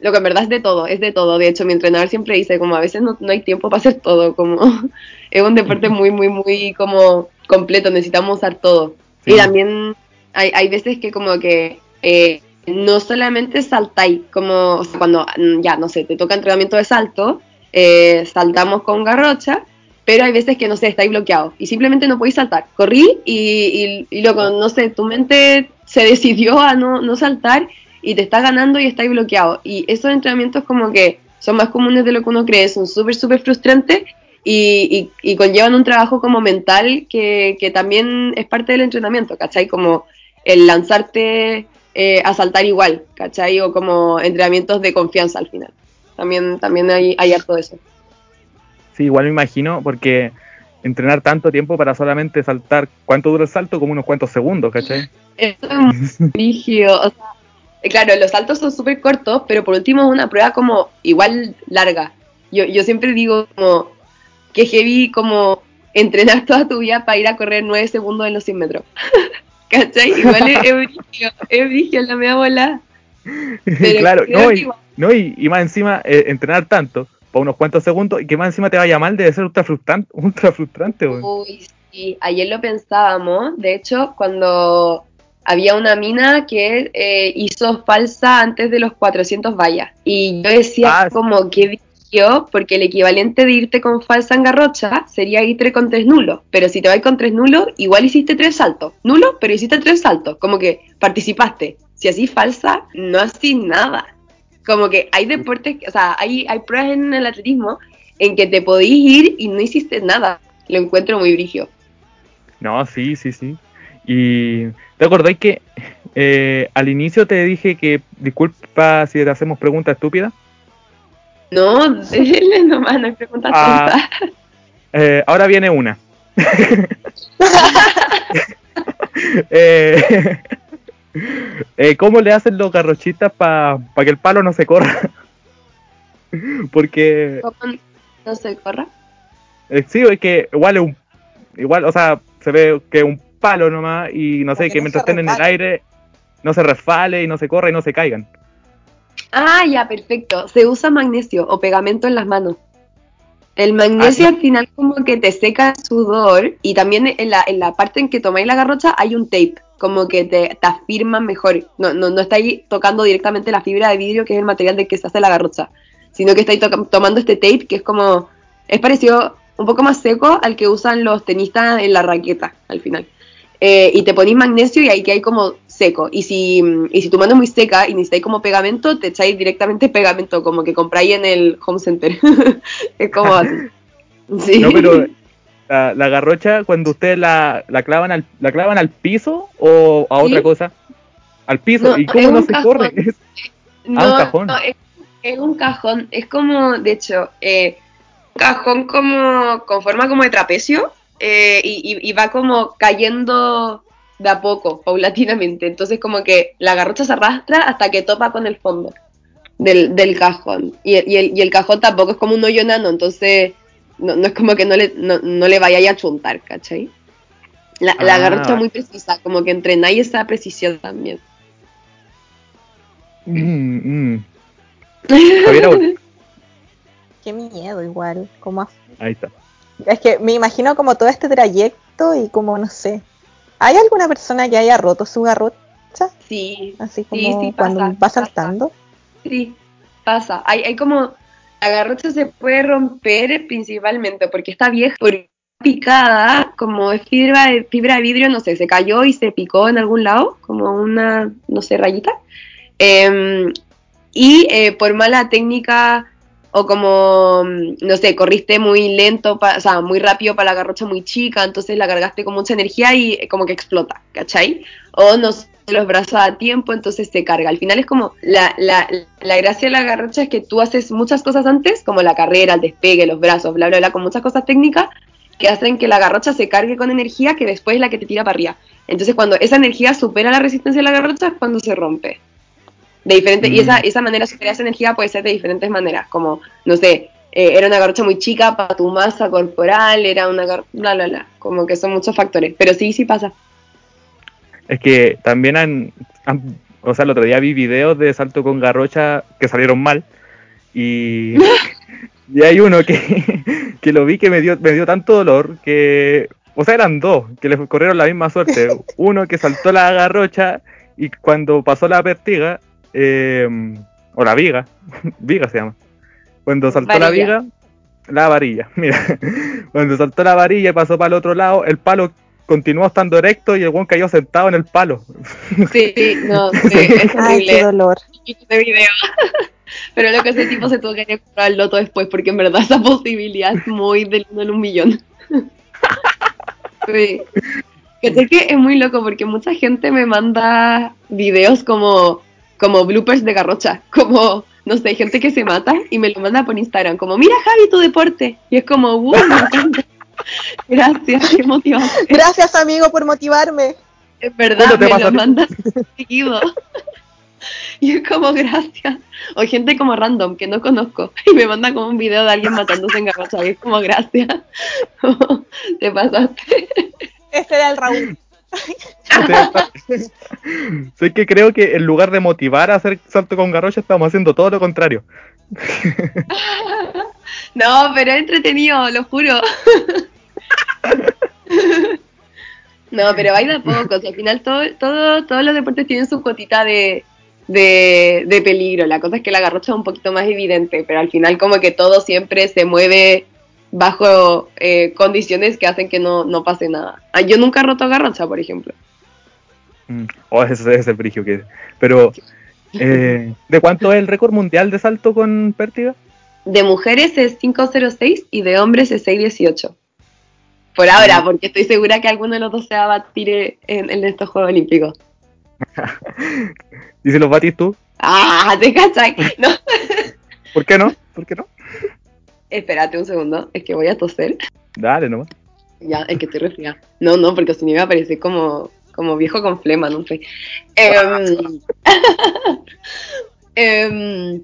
lo que en verdad es de todo, es de todo. De hecho, mi entrenador siempre dice, como a veces no, no hay tiempo para hacer todo, como [LAUGHS] es un deporte muy, muy, muy como completo, necesitamos usar todo. Sí. Y también hay, hay veces que como que eh, no solamente saltáis, como o sea, cuando mm, ya, no sé, te toca entrenamiento de salto, eh, saltamos con garrocha, pero hay veces que, no sé, estáis bloqueados y simplemente no podéis saltar. Corrí y, y, y luego, no sé, tu mente se decidió a no, no saltar y te está ganando y estáis bloqueado. Y esos entrenamientos como que son más comunes de lo que uno cree, son súper, súper frustrantes y, y, y conllevan un trabajo como mental que, que también es parte del entrenamiento, ¿cachai? Como el lanzarte eh, a saltar igual, ¿cachai? O como entrenamientos de confianza al final. También, también hay, hay harto de eso. Sí, igual me imagino, porque entrenar tanto tiempo para solamente saltar, ¿cuánto dura el salto? Como unos cuantos segundos, ¿cachai? Eso es [LAUGHS] rígido. O sea, eh, claro, los saltos son súper cortos, pero por último es una prueba como igual larga. Yo, yo siempre digo como que heavy como entrenar toda tu vida para ir a correr 9 segundos en los 100 metros. [LAUGHS] ¿Cachai? Igual es, es brígido, es brígido la media bola. [LAUGHS] Pero claro, no, y, igual- no y, y más encima, eh, entrenar tanto, para unos cuantos segundos, y que más encima te vaya mal, debe ser ultra frustrante, [LAUGHS] ultra frustrante. Uy, sí, ayer lo pensábamos. De hecho, cuando había una mina que eh, hizo falsa antes de los 400 vallas. Y yo decía Ah, como que yo, porque el equivalente de irte con falsa en garrocha sería irte con tres nulos. Pero si te vas con tres nulos, igual hiciste tres saltos. Nulo, pero hiciste tres saltos. Como que participaste. Si así falsa, no así nada. Como que hay deportes, o sea, hay, hay pruebas en el atletismo en que te podís ir y no hiciste nada. Lo encuentro muy brigio. No, sí, sí, sí. Y ¿te acordáis que eh, al inicio te dije que disculpa si te hacemos preguntas estúpidas? No, déjenle nomás, no hay preguntas Ah. Eh, ahora viene una. [LAUGHS] [LAUGHS] Eh, eh, ¿Cómo le hacen los garrochistas para que el palo no se corra? [LAUGHS] Porque ¿Cómo no se corra? eh, sí, es que igual es un igual, o sea, se ve que es un palo nomás y no sé, que no mientras estén en el aire no se resbale y no se corra y no se caigan. Ah, ya, perfecto. Se usa magnesio o pegamento en las manos. El magnesio Ah, al final como que te seca el sudor y también en la, en la parte en que tomáis la garrocha hay un tape, como que te, te afirma mejor. No, no, no estáis tocando directamente la fibra de vidrio que es el material de que se hace la garrocha, sino que estáis toca- tomando este tape que es como, es parecido un poco más seco al que usan los tenistas en la raqueta al final. Eh, y te ponís magnesio y ahí que hay como seco. Y si, y si tu mano es muy seca y necesitáis como pegamento, te echáis directamente pegamento, como que compráis en el home center. [LAUGHS] es como así. Sí. No, pero la, la garrocha cuando ustedes la, la clavan al la clavan al piso o a Sí. otra cosa. Al piso. No, ¿Y es cómo no se cajón. corre? No, [LAUGHS] Ah, un cajón. no, es, es un cajón. Es como, de hecho, eh, un cajón como con forma como de trapecio eh, y, y- y va como cayendo de a poco, paulatinamente. Entonces como que la garrocha se arrastra hasta que topa con el fondo del, del cajón. Y, y, el, y el cajón tampoco es como un hoyo nano, entonces no, no es como que no le, no, no le vaya a chuntar, ¿cachai? La, la Ah. garrocha es muy precisa, como que entrenáis esa precisión también. Mm, mm. [LAUGHS] Javiera, Qué miedo igual. Como ahí está. Es que me imagino como todo este trayecto y como no sé. ¿Hay alguna persona que haya roto su garrocha? Sí, Así Sí, como sí, cuando pasa, va pasa. saltando. Sí, pasa. Hay, hay como. Garrocha se puede romper principalmente porque está vieja, porque picada, como es fibra de, fibra de vidrio, no sé, se cayó y se picó en algún lado, como una, no sé, rayita. Em, y eh, por mala técnica o como, no sé, corriste muy lento, pa- o sea, muy rápido para la garrocha muy chica, entonces la cargaste con mucha energía y eh, como que explota, ¿cachai? O no sé, los brazos a tiempo, entonces se carga. Al final es como la, la, la gracia de la garrocha es que tú haces muchas cosas antes, como la carrera, el despegue, los brazos, bla, bla, bla, con muchas cosas técnicas que hacen que la garrocha se cargue con energía que después es la que te tira para arriba. Entonces cuando esa energía supera la resistencia de la garrocha es cuando se rompe. De diferente, Y Mm. esa, esa manera de superar esa energía puede ser de diferentes maneras, como, no sé, eh, era una garrocha muy chica para tu masa corporal, era una gar- bla, bla, bla, como que son muchos factores, pero sí, sí pasa. Es que también han, han- o sea, el otro día vi videos de salto con garrocha que salieron mal y, [LAUGHS] y hay uno que, [LAUGHS] que lo vi que me dio, me dio tanto dolor que, o sea, eran dos que le corrieron la misma suerte. [LAUGHS] Uno que saltó la garrocha y cuando pasó la pertiga, eh, o la viga, viga se llama, cuando saltó la viga, la varilla, mira, cuando saltó la varilla y pasó para el otro lado, el palo continuó estando erecto y el buen cayó sentado en el palo. [LAUGHS] Sí, sí, no, sí, es Ay, qué horrible dolor. este video. [LAUGHS] Pero lo que ese tipo se tuvo que ir a comprar el loto después, porque en verdad esa posibilidad es muy del uno en un millón. Sí. Que sé que es muy loco porque mucha gente me manda videos como, como bloopers de garrocha, como, no sé, gente que se mata y me lo manda por Instagram, como, mira Javi, tu deporte. Y es como, wow, me encanta. [LAUGHS] Gracias, qué motivante. Gracias, amigo, por motivarme. Es verdad, ¿Cuándo te me pasa lo mandas [LAUGHS] seguido. [LAUGHS] Y es como gracias. O gente como random que no conozco. Y me manda como un video de alguien matándose en garrocha. Y es como gracias. Te pasaste. Ese era el Raúl. sé que creo que en lugar de motivar a hacer salto con garrocha, estamos haciendo todo lo contrario. No, pero es entretenido, lo juro. No, pero hay de a poco. si al final todo, todo, todos los deportes tienen su cotita de, de, de peligro. La cosa es que la garrocha es un poquito más evidente, pero al final como que todo siempre se mueve bajo eh, condiciones que hacen que no, no pase nada. Ah, Yo nunca he roto garrocha, por ejemplo. Mm. Oh, ese es el brigio que Pero, [LAUGHS] eh, ¿de cuánto es el récord mundial de salto con pértiga? De mujeres es 506 y de hombres es 618. Por ahora, porque estoy segura que alguno de los dos se va a batir en, en estos Juegos Olímpicos. [LAUGHS] ¿Y si los batís tú? Ah, te cachai. No, [LAUGHS] ¿Por qué no? ¿Por qué no? espérate un segundo, es que voy a toser. Dale nomás. Ya, es que estoy resfriada. No, no, porque si me iba a parecer como, como viejo con flema, no sé. Em, [LAUGHS] em,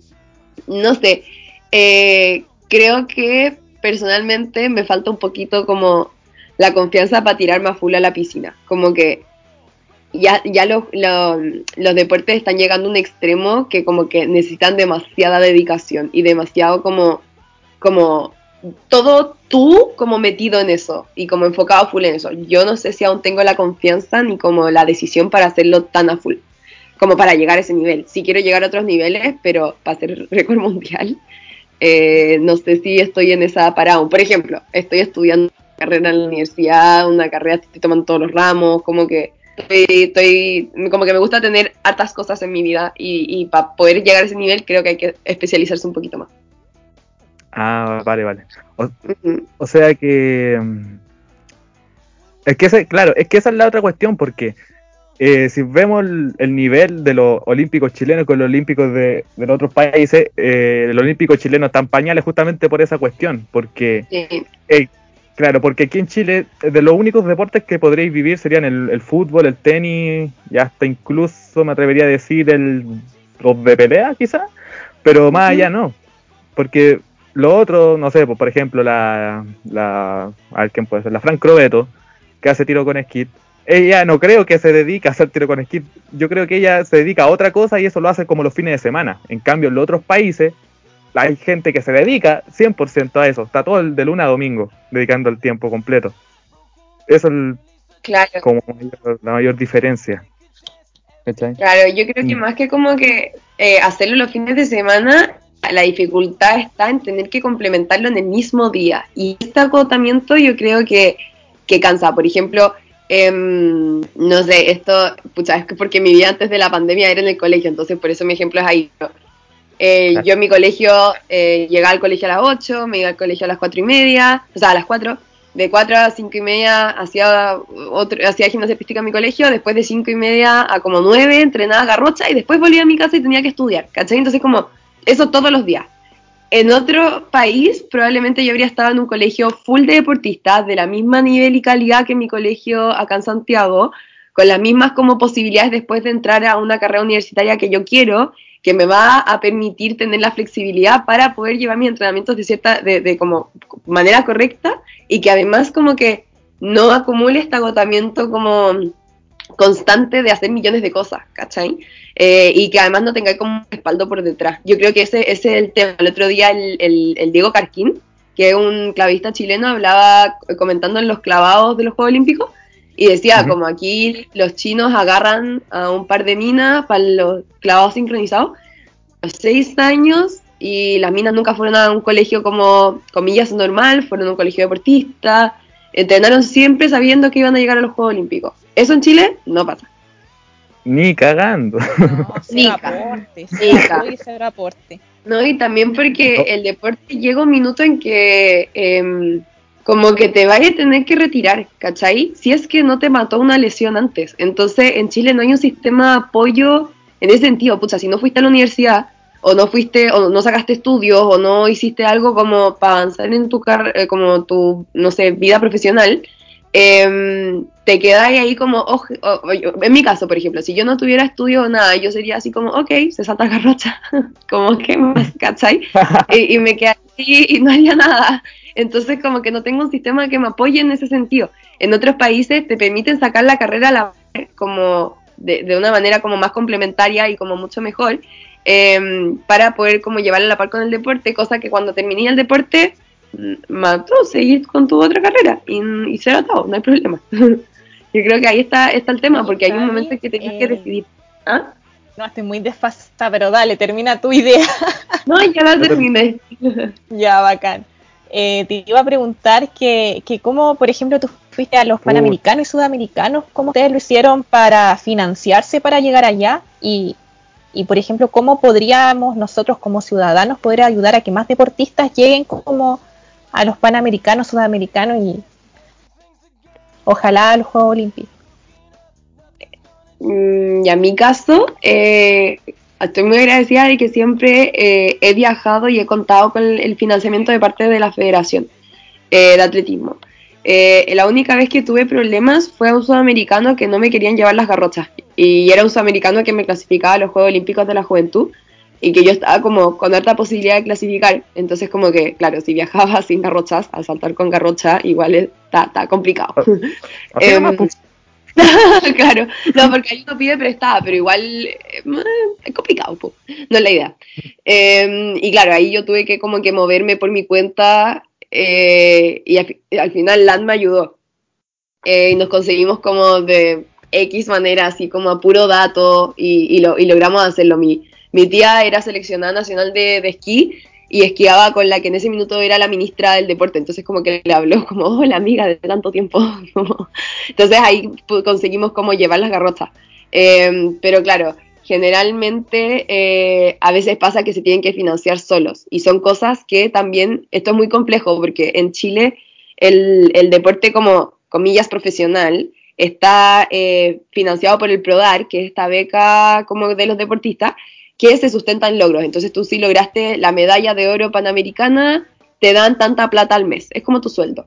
no sé. Eh, creo que personalmente me falta un poquito como la confianza para tirarme a full a la piscina. Como que ya, ya los, lo- los deportes están llegando a un extremo que como que necesitan demasiada dedicación y demasiado como, como todo tú como metido en eso y como enfocado full en eso. Yo no sé si aún tengo la confianza ni como la decisión para hacerlo tan a full, como para llegar a ese nivel. Sí quiero llegar a otros niveles, pero para hacer [LAUGHS] récord mundial, eh, no sé si estoy en esa para aún. Por ejemplo, estoy estudiando una carrera en la universidad, una carrera, estoy tomando todos los ramos, como que estoy, estoy como que me gusta tener hartas cosas en mi vida y, y para poder llegar a ese nivel creo que hay que especializarse un poquito más. Ah, vale, vale. O, o sea que. mm, Es que, ese, claro, es que esa es la otra cuestión, porque eh, si vemos el, el nivel de los olímpicos chilenos con los olímpicos de, de los otros países, eh, el olímpico chileno está en pañales justamente por esa cuestión, porque Sí. eh, Claro, porque aquí en Chile, de los únicos deportes que podréis vivir serían el, el fútbol, el tenis, y hasta incluso me atrevería a decir el los de pelea, quizás, pero más allá no. Porque lo otro, no sé, pues, por ejemplo, la, la, a ver quién puede ser, la Frank Crobeto, que hace tiro con esquí, ella no creo que se dedique a hacer tiro con esquí, yo creo que ella se dedica a otra cosa y eso lo hace como los fines de semana. En cambio, en los otros países hay gente que se dedica 100% a eso, está todo el de luna a domingo dedicando el tiempo completo. Eso es Claro. como la mayor diferencia. ¿Cachai? Claro, yo creo que Mm. más que como que eh, hacerlo los fines de semana, la dificultad está en tener que complementarlo en el mismo día. Y este agotamiento yo creo que, que cansa. Por ejemplo, em, no sé, esto, pucha, es que porque mi vida antes de la pandemia era en el colegio, entonces por eso mi ejemplo es ahí. Eh, Claro. Yo en mi colegio eh, llegaba al colegio a las 8, me iba al colegio a las 4 y media, o sea, a las 4. De 4 a 5 y media hacía, otro, hacía gimnasia artística en mi colegio, después de 5 y media a como 9 entrenaba garrocha y después volvía a mi casa y tenía que estudiar, ¿cachai? Entonces como eso todos los días. En otro país probablemente yo habría estado en un colegio full de deportistas de la misma nivel y calidad que mi colegio acá en Santiago, con las mismas como posibilidades después de entrar a una carrera universitaria que yo quiero, que me va a permitir tener la flexibilidad para poder llevar mis entrenamientos de cierta, de, de como manera correcta y que además como que no acumule este agotamiento como constante de hacer millones de cosas, ¿cachai? Eh, y que además no tenga como un respaldo por detrás. Yo creo que ese, ese es el tema. El otro día el, el- el Diego Carquín, que es un clavista chileno, hablaba comentando en los clavados de los Juegos Olímpicos y decía Ujú. como aquí los chinos agarran a un par de minas para los clavados sincronizados los seis años y las minas nunca fueron a un colegio como comillas normal, fueron a un colegio deportista, entrenaron siempre sabiendo que iban a llegar a los Juegos Olímpicos. Eso en Chile no pasa. Ni cagando. No, [LAUGHS] cero aporte, aporte. No, y también porque No. el deporte llega un minuto en que em, como que te vaya a tener que retirar, ¿cachai? Si es que no te mató una lesión antes. Entonces, en Chile no hay un sistema de apoyo en ese sentido. Pucha, si no fuiste a la universidad, o no fuiste, o no sacaste estudios, o no hiciste algo como para avanzar en tu carrera, como tu, no sé, vida profesional, em, te quedáis ahí como, "Oj- o- o- en mi caso, por ejemplo, si yo no tuviera estudio o nada, yo sería así como, ok, se salta garrocha, [LAUGHS] como que más, ¿cachai? [LAUGHS] y, y me quedaría así y no haría nada. Entonces, como que no tengo un sistema que me apoye en ese sentido. En otros países te permiten sacar la carrera a la como de, de una manera como más complementaria y como mucho mejor em, para poder como llevarla a la par con el deporte, cosa que cuando terminé el deporte mató seguir con tu otra carrera y, y ser atado, no hay problema. [LAUGHS] Yo creo que ahí está, está el tema, porque hay un momento en que que eh, decidir. ¿Ah? No, estoy muy desfasada, pero dale, termina tu idea. [LAUGHS] No, ya la terminé. [LAUGHS] ya, bacán. Eh, te iba a preguntar que, que cómo, por ejemplo, tú fuiste a los Panamericanos y Sudamericanos, ¿cómo ustedes lo hicieron para financiarse para llegar allá? Y, y, por ejemplo, ¿cómo podríamos nosotros como ciudadanos poder ayudar a que más deportistas lleguen como a los Panamericanos, Sudamericanos y ojalá a los Juegos Olímpicos? Mm, y a mi caso, eh, estoy muy agradecida de que siempre eh, he viajado y he contado con el, financiamiento de parte de la federación eh, de atletismo. Eh, la única vez que tuve problemas fue a un sudamericano que no me querían llevar las garrochas. Y era un sudamericano que me clasificaba a los Juegos Olímpicos de la Juventud y que yo estaba como con harta posibilidad de clasificar. Entonces como que, claro, si viajaba [LAUGHS] sin garrochas, al saltar con garrocha, igual está, está complicado. Así [LAUGHS] Em, [LAUGHS] claro, no, porque ahí uno pide prestada, pero igual eh, es complicado, po. no es la idea. Eh, y claro, ahí yo tuve que como que moverme por mi cuenta eh, y al, fi- al final LAN me ayudó. Eh, y nos conseguimos como de X manera, así como a puro dato y, y, lo, y logramos hacerlo. Mi, mi tía era seleccionada nacional de, de esquí y esquiaba con la que en ese minuto era la ministra del deporte, entonces como que le habló como, hola amiga de tanto tiempo, [LAUGHS] entonces ahí conseguimos como llevar las garrochas. Eh, pero claro, generalmente eh, a veces pasa que se tienen que financiar solos. Y son cosas que también, esto es muy complejo porque en Chile el, el deporte como comillas profesional está eh, financiado por el PRODAR, que es esta beca como de los deportistas, que se sustenta en logros. Entonces tú si lograste la medalla de oro panamericana, te dan tanta plata al mes, es como tu sueldo.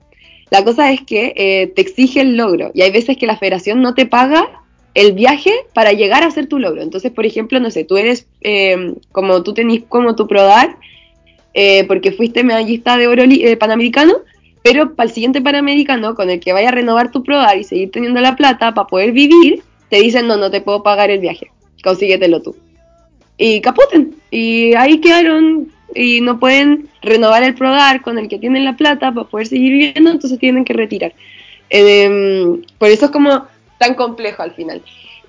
La cosa es que eh, te exige el logro y hay veces que la federación no te paga el viaje para llegar a hacer tu logro. Entonces, por ejemplo, no sé, tú eres eh, como tú tenés como tu PRODAR eh, porque fuiste medallista de oro panamericano, pero para el siguiente panamericano con el que vaya a renovar tu PRODAR y seguir teniendo la plata para poder vivir, te dicen, no, no te puedo pagar el viaje, consíguetelo tú. Y capoten. Y ahí quedaron y no pueden renovar el PRODAR con el que tienen la plata para poder seguir viviendo, entonces tienen que retirar. Em, por eso es como tan complejo al final.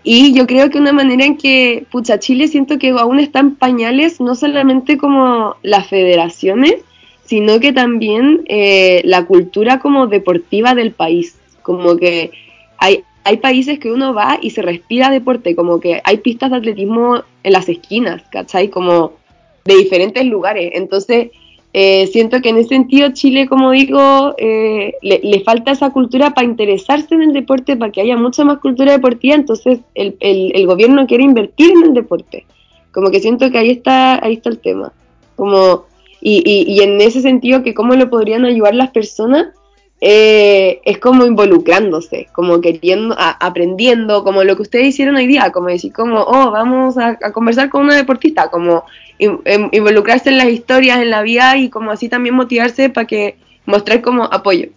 Y yo creo que una manera en que, pucha, Chile siento que aún están pañales, no solamente como las federaciones, sino que también eh, la cultura como deportiva del país. Como que hay, hay países que uno va y se respira deporte, como que hay pistas de atletismo en las esquinas, ¿cachai? Como de diferentes lugares. Entonces, eh, siento que en ese sentido Chile, como digo, eh, le, falta esa cultura para interesarse en el deporte, para que haya mucha más cultura deportiva, entonces el, gobierno quiere invertir en el deporte. Como que siento que ahí está, ahí está el tema. Como, y, y, en ese sentido, que cómo le podrían ayudar las personas, eh, es como involucrándose, como queriendo, aprendiendo, como lo que ustedes hicieron hoy día, como decir, como, oh, vamos a, conversar con una deportista, como em, involucrarse en las historias, en la vida y como así también motivarse para que mostrar como apoyo.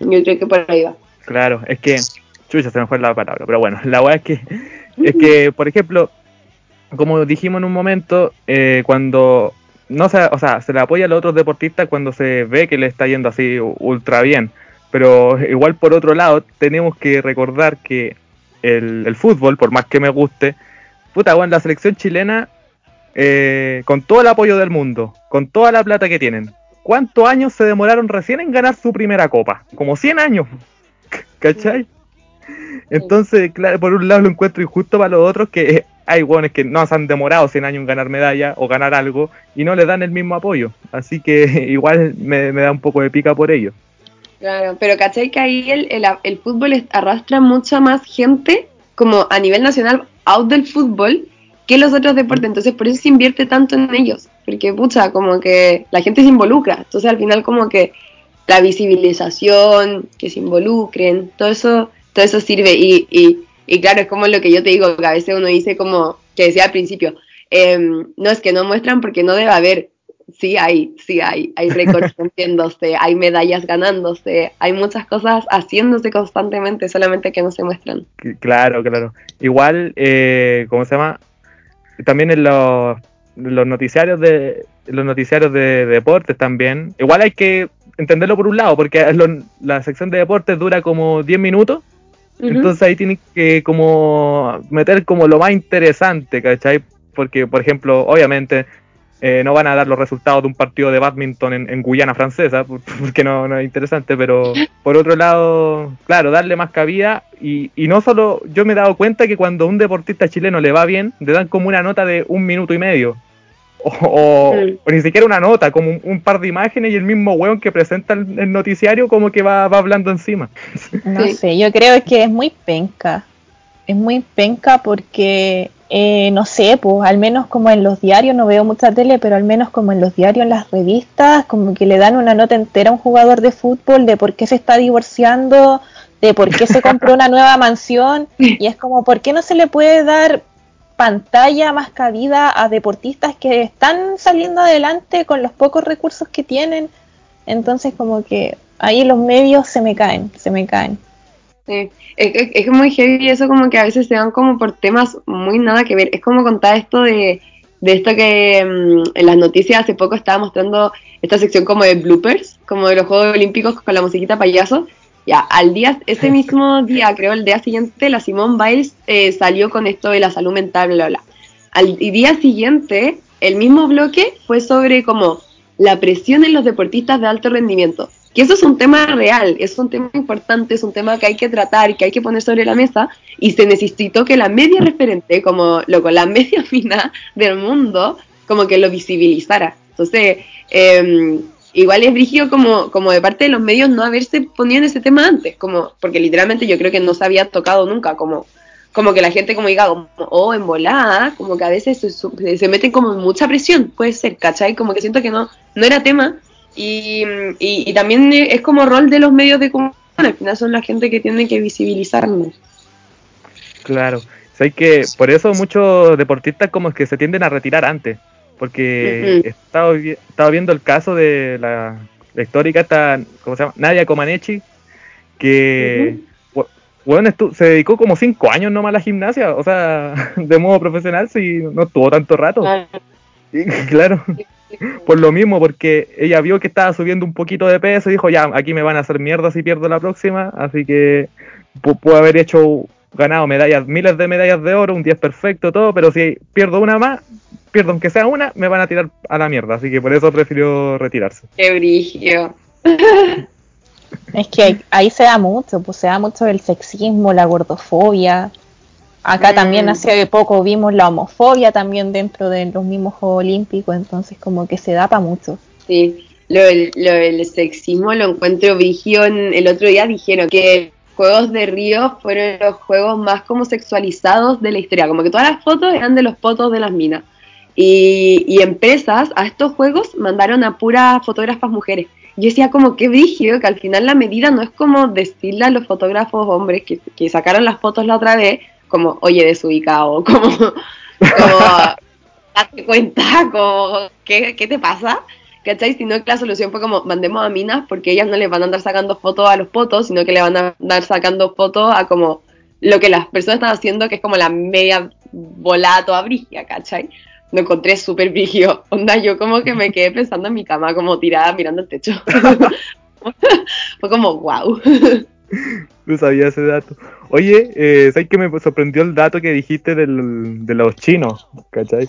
Yo creo que por ahí va. Claro, es que, chucha, se me fue la palabra, pero bueno, la verdad es que, es que, por ejemplo, como dijimos en un momento, eh, cuando no se, o sea, se le apoya a los otros deportistas cuando se ve que le está yendo así ultra bien. Pero igual por otro lado, tenemos que recordar que el, fútbol, por más que me guste, puta, bueno, la selección chilena, eh, con todo el apoyo del mundo, con toda la plata que tienen, ¿cuántos años se demoraron recién en ganar su primera copa? Como 100 años, [LAUGHS] ¿cachai? Entonces, claro, por un lado lo encuentro injusto para los otros que hay hueones que no se han demorado 100 años en ganar medalla o ganar algo y no le dan el mismo apoyo. Así que [LAUGHS] igual me, da un poco de pica por ello. Claro, pero ¿cachai que ahí el, el, fútbol arrastra mucha más gente como a nivel nacional out del fútbol que los otros deportes? Entonces por eso se invierte tanto en ellos, porque pucha, como que la gente se involucra. Entonces al final como que la visibilización, que se involucren, todo eso, todo eso sirve y, y y claro, es como lo que yo te digo, que a veces uno dice como, que decía al principio, em, no es que no muestran porque no debe haber. Sí hay, sí hay, hay récords [LAUGHS] rompiéndose, hay medallas ganándose, hay muchas cosas haciéndose constantemente, solamente que no se muestran. Claro, claro. Igual, eh, ¿cómo se llama? También en los, los noticiarios de los noticiarios de, deportes también. Igual hay que entenderlo por un lado, porque la sección de deportes dura como 10 minutos entonces ahí tienes que como meter como lo más interesante, ¿cachai? Porque, por ejemplo, obviamente eh, no van a dar los resultados de un partido de badminton en, Guyana francesa, [LAUGHS] porque no, no, es interesante, pero por otro lado, claro, darle más cabida y, y no solo, yo me he dado cuenta que cuando a un deportista chileno le va bien, le dan como una nota de un minuto y medio. [LAUGHS] O, ni siquiera una nota, como un, par de imágenes y el mismo weón que presenta el, noticiario como que va, hablando encima. [LAUGHS] No sé, yo creo que es muy penca. Es muy penca porque, eh, no sé, pues al menos como en los diarios, no veo mucha tele, pero al menos como en los diarios, en las revistas, como que le dan una nota entera a un jugador de fútbol de por qué se está divorciando, de por qué se compró una nueva mansión, [LAUGHS] y es como, ¿por qué no se le puede dar pantalla más cabida a deportistas que están saliendo adelante con los pocos recursos que tienen. Entonces como que ahí los medios se me caen, se me caen. Es, es, muy heavy eso como que a veces se van como por temas muy nada que ver. Es como contar esto de, de esto que mm, en las noticias hace poco estaba mostrando esta sección como de bloopers, como de los Juegos Olímpicos con la musiquita payaso. Ya, al día, ese mismo día, creo el día siguiente, la Simone Biles eh, salió con esto de la salud mental, bla, bla. Al día siguiente, el mismo bloque fue sobre como la presión en los deportistas de alto rendimiento. Que eso es un tema real, es un tema importante, es un tema que hay que tratar, que hay que poner sobre la mesa, y se necesitó que la media referente, como loco, la media [LAUGHS] fina del mundo, como que lo visibilizara. Entonces, eh, igual es brígido como, como de parte de los medios no haberse ponido en ese tema antes, como, porque literalmente yo creo que no se había tocado nunca, como, como que la gente como diga, como, oh, en volada, como que a veces se, meten como mucha presión, puede ser, ¿cachai? Como que siento que no, no era tema, Y, y, también es como rol de los medios de comunicación, al final son la gente que tiene que visibilizarnos. Claro, hay que por eso muchos deportistas como que se tienden a retirar antes, porque he, estado, viendo el caso de la, histórica esta, ¿cómo se llama? Nadia Comaneci, que bueno, se dedicó como cinco años nomás a la gimnasia, o sea, [LAUGHS] de modo profesional, si no tuvo tanto rato. claro, [LAUGHS] por lo mismo, porque ella vio que estaba subiendo un poquito de peso y dijo, ya, aquí me van a hacer mierda si pierdo la próxima, así que puedo haber hecho, ganado medallas, miles de medallas de oro, un 10 perfecto, todo, pero si pierdo una más, pierdo aunque sea una, me van a tirar a la mierda, así que por eso prefirió retirarse. Qué brigio. Es que ahí se da mucho, pues se da mucho el sexismo, la gordofobia. Acá mm. también hace poco vimos la homofobia también dentro de los mismos Juegos Olímpicos, entonces como que se da para mucho. Sí, lo del, sexismo lo encuentro vigio. El otro día dijeron que Juegos de Río fueron los juegos más como sexualizados de la historia, como que todas las fotos eran de los fotos de las minas. Y, y empresas a estos juegos mandaron a puras fotógrafas mujeres yo decía como qué brígido que al final la medida no es como decirle a los fotógrafos hombres que, que sacaron las fotos la otra vez, como, oye, desubicado, [LAUGHS] como, como date cuenta, como, ¿qué, ¿qué te pasa? ¿Cachai? Sino que la solución fue como, mandemos a minas porque ellas no les van a andar sacando fotos a los fotos, sino que le van a andar sacando fotos a como lo que las personas están haciendo, que es como la media volada toda brigia, ¿cachai? Lo encontré súper vigio. [LAUGHS] Onda, yo como que me quedé pensando en mi cama, como tirada mirando el techo. [LAUGHS] Fue como, wow. No sabía ese dato. Oye, eh, ¿sabes que me sorprendió el dato que dijiste del, de los chinos? ¿Cachai?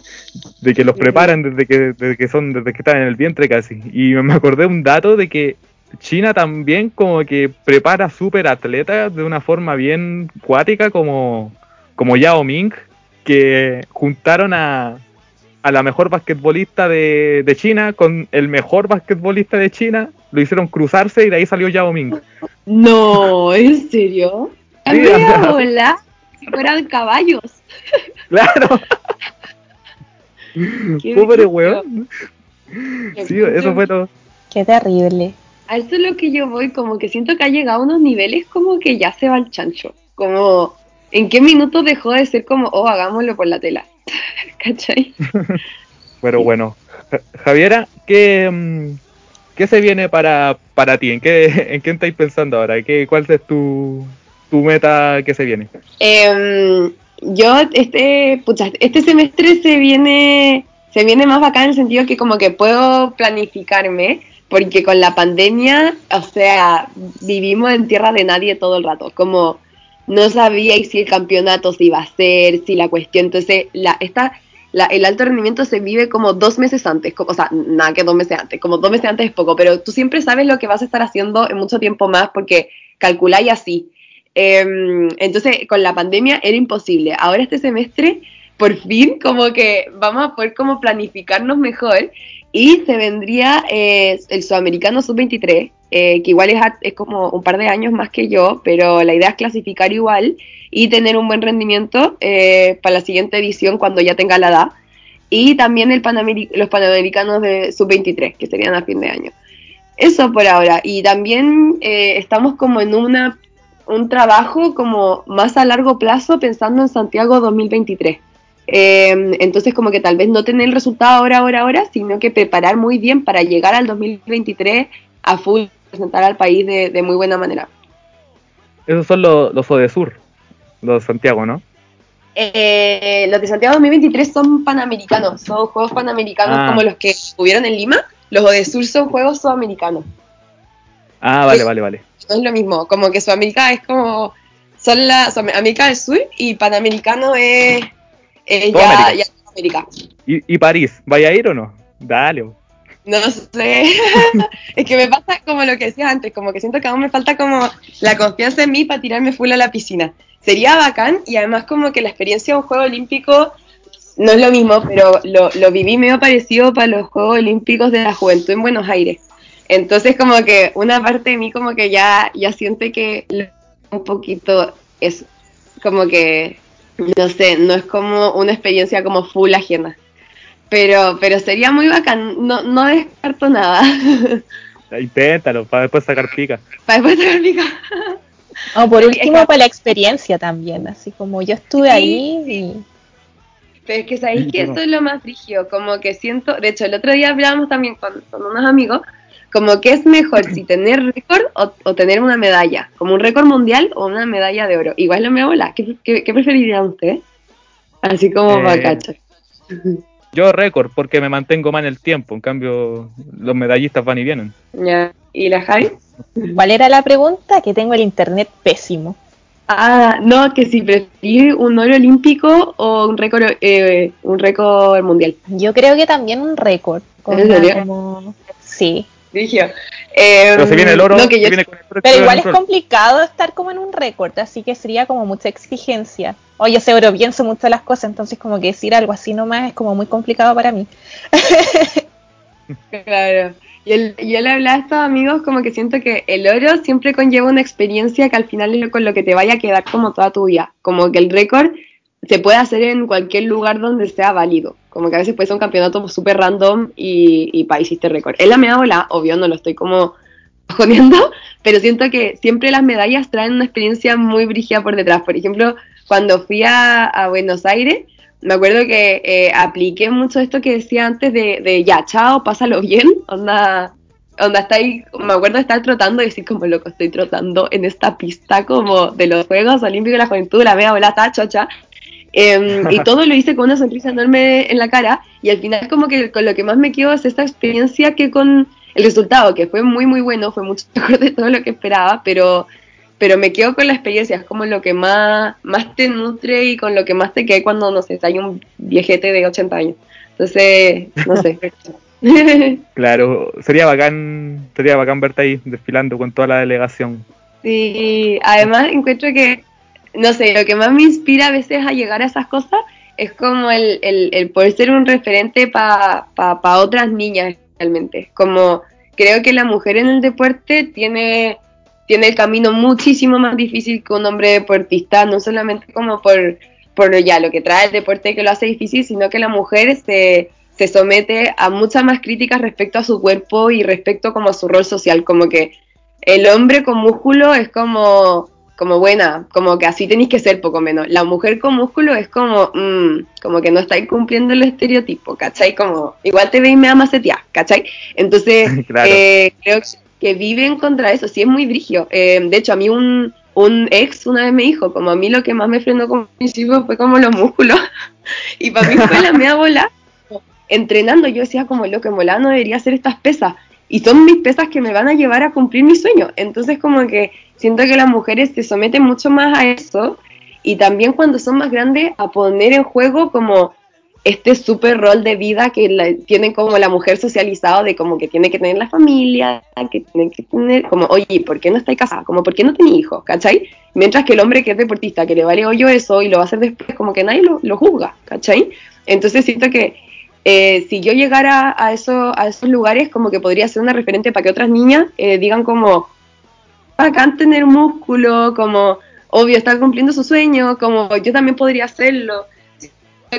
De que los preparan desde que, desde que son, desde que están en el vientre casi. Y me acordé un dato de que China también como que prepara súper atletas de una forma bien cuática como, como Yao Ming, que juntaron a, a la mejor basquetbolista de, China con el mejor basquetbolista de China, lo hicieron cruzarse y de ahí salió Yao Ming. No, ¿en serio? Sí, hola, si fueran caballos. Claro. Pobre weón. Sí, eso fue todo. Qué terrible. A eso es lo que yo voy, como que siento que ha llegado a unos niveles como que ya se va el chancho. Como, ¿en qué minuto dejó de ser como, oh, hagámoslo por la tela? [LAUGHS] ¿Cachai? [LAUGHS] Pero bueno, Javiera, ¿qué, mm, ¿qué se viene para, para ti? ¿En qué, [LAUGHS] ¿En qué estáis pensando ahora? ¿Qué, ¿Cuál es tu, tu meta que se viene? Em, yo, este, pucha, este semestre se viene, se viene más bacán en el sentido que como que puedo planificarme, porque con la pandemia, o sea, vivimos en tierra de nadie todo el rato, como no sabíais si el campeonato se iba a hacer, si la cuestión, entonces la, esta, el alto rendimiento se vive como dos meses antes, como, o sea, nada que dos meses antes, como dos meses antes es poco, pero tú siempre sabes lo que vas a estar haciendo en mucho tiempo más porque calculáis así. Em, entonces, con la pandemia era imposible. Ahora este semestre, por fin, como que vamos a poder como planificarnos mejor y se vendría eh, el Sudamericano Sub-23, eh, que igual es, es, como un par de años más que yo, pero la idea es clasificar igual y tener un buen rendimiento eh, para la siguiente edición cuando ya tenga la edad. Y también el los Panamericanos de Sub-23, que serían a fin de año. Eso por ahora. Y también estamos como en una, un trabajo como más a largo plazo pensando en Santiago 2023 eh, entonces, como que tal vez no tener el resultado ahora, ahora, ahora, sino que preparar muy bien para llegar al 2023 a full, presentar al país de, muy buena manera. Esos son los, los Sur, los de Santiago, ¿no? Eh, los de Santiago 2023 son panamericanos, son juegos panamericanos ah. como los que hubieron en Lima. Los Sur son juegos sudamericanos. Ah, vale, vale, vale. No es lo mismo, como que Sudamérica es como. Son la. América del Sur y Panamericano es eh, ya, ya América. ¿Y, ¿Y, París? ¿Vaya a ir o no? Dale. No sé. [LAUGHS] es que me pasa como lo que decías antes, como que siento que aún me falta como la confianza en mí para tirarme full a la piscina. Sería bacán y además como que la experiencia de un Juego Olímpico no es lo mismo, pero lo, lo viví medio parecido para los Juegos Olímpicos de la Juventud en Buenos Aires. Entonces como que una parte de mí como que ya, ya siente que un poquito es como que no sé, no es como una experiencia como full ajena. Pero, pero sería muy bacán, no, no descarto nada. Inténtalo, para después sacar pica. Para después sacar pica. [LAUGHS] O por último, para la experiencia también, así como yo estuve ahí y... Pero es que sabéis que eso es lo más frigio, como que siento, de hecho el otro día hablábamos también con, con unos amigos, como que es mejor si tener récord o, tener una medalla, como un récord mundial o una medalla de oro. Igual no me bola, ¿qué, qué, preferirían ustedes? Así como eh, [LAUGHS] Yo récord, porque me mantengo más en el tiempo, en cambio los medallistas van y vienen. Ya, ¿y la Javi? [LAUGHS] ¿Cuál era la pregunta? Que tengo el internet pésimo. Ah, no, que si preferís un oro olímpico o un récord, eh, un récord mundial. Yo creo que también un récord. Como... Sí. Dije, pero se viene el oro, pero igual es complicado estar como en un récord, así que sería como mucha exigencia. Oye, seguro pienso mucho las cosas, entonces como que decir algo así nomás es como muy complicado para mí. [LAUGHS] claro. Y él, yo le hablaba a estos amigos como que siento que el oro siempre conlleva una experiencia que al final es con lo que te vaya a quedar como toda tu vida. Como que el récord se puede hacer en cualquier lugar donde sea válido. Como que a veces puede ser un campeonato súper random y, y pa, hiciste récord. Es la media bola, obvio, no lo estoy como [LAUGHS] jodiendo, pero siento que siempre las medallas traen una experiencia muy brígida por detrás. Por ejemplo, cuando fui a Buenos Aires, me acuerdo que eh, apliqué mucho esto que decía antes de, de, ya, chao, pásalo bien, [LAUGHS] onda, onda está ahí, me acuerdo de estar trotando y decir como loco, estoy trotando en esta pista como de los Juegos Olímpicos de la Juventud, la mea volata, chocha, em, y [LAUGHS] todo lo hice con una sonrisa enorme en la cara y al final como que con lo que más me quedo es esta experiencia que con el resultado, que fue muy muy bueno, fue mucho [LAUGHS] mejor de todo lo que esperaba, pero pero me quedo con la experiencia, es como lo que más, más te nutre y con lo que más te quede cuando, no sé, hay un viejete de 80 años. Entonces, no sé. [LAUGHS] claro, sería bacán, sería bacán verte ahí desfilando con toda la delegación. Sí, además encuentro que, no sé, lo que más me inspira a veces a llegar a esas cosas es como el, el, el poder ser un referente para pa, otras niñas realmente. Como creo que la mujer en el deporte tiene tiene el camino muchísimo más difícil que un hombre deportista, no solamente como por, por ya lo que trae el deporte que lo hace difícil, sino que la mujer se, se somete a muchas más críticas respecto a su cuerpo y respecto como a su rol social, como que el hombre con músculo es como, como buena, como que así tenéis que ser poco menos. La mujer con músculo es como, mm, como que no estáis cumpliendo el estereotipo, ¿cachai? Como, igual te veis me macetear, ¿cachai? Entonces, [LAUGHS] eh, creo que viven contra eso, sí es muy brigio. Eh, de hecho, a mí un, un ex una vez me dijo, como a mí lo que más me frenó con mis hijos fue como los músculos, [LAUGHS] y para mí fue la media bola. Entrenando, yo decía como lo que mola no debería hacer estas pesas, y son mis pesas que me van a llevar a cumplir mi sueño. Entonces como que siento que las mujeres se someten mucho más a eso, y también cuando son más grandes a poner en juego como este súper rol de vida que la, tiene como la mujer socializado de como que tiene que tener la familia, que tiene que tener como, oye, ¿por qué no estáis casada? Como, ¿por qué no tenéis hijos? ¿Cachai? Mientras que el hombre que es deportista, que le vale hoyo eso y lo va a hacer después, como que nadie lo, lo juzga, ¿cachai? Entonces siento que eh, si yo llegara a, eso, a esos lugares, como que podría ser una referente para que otras niñas eh, digan como, bacán tener músculo, como, obvio, estar cumpliendo su sueño, como yo también podría hacerlo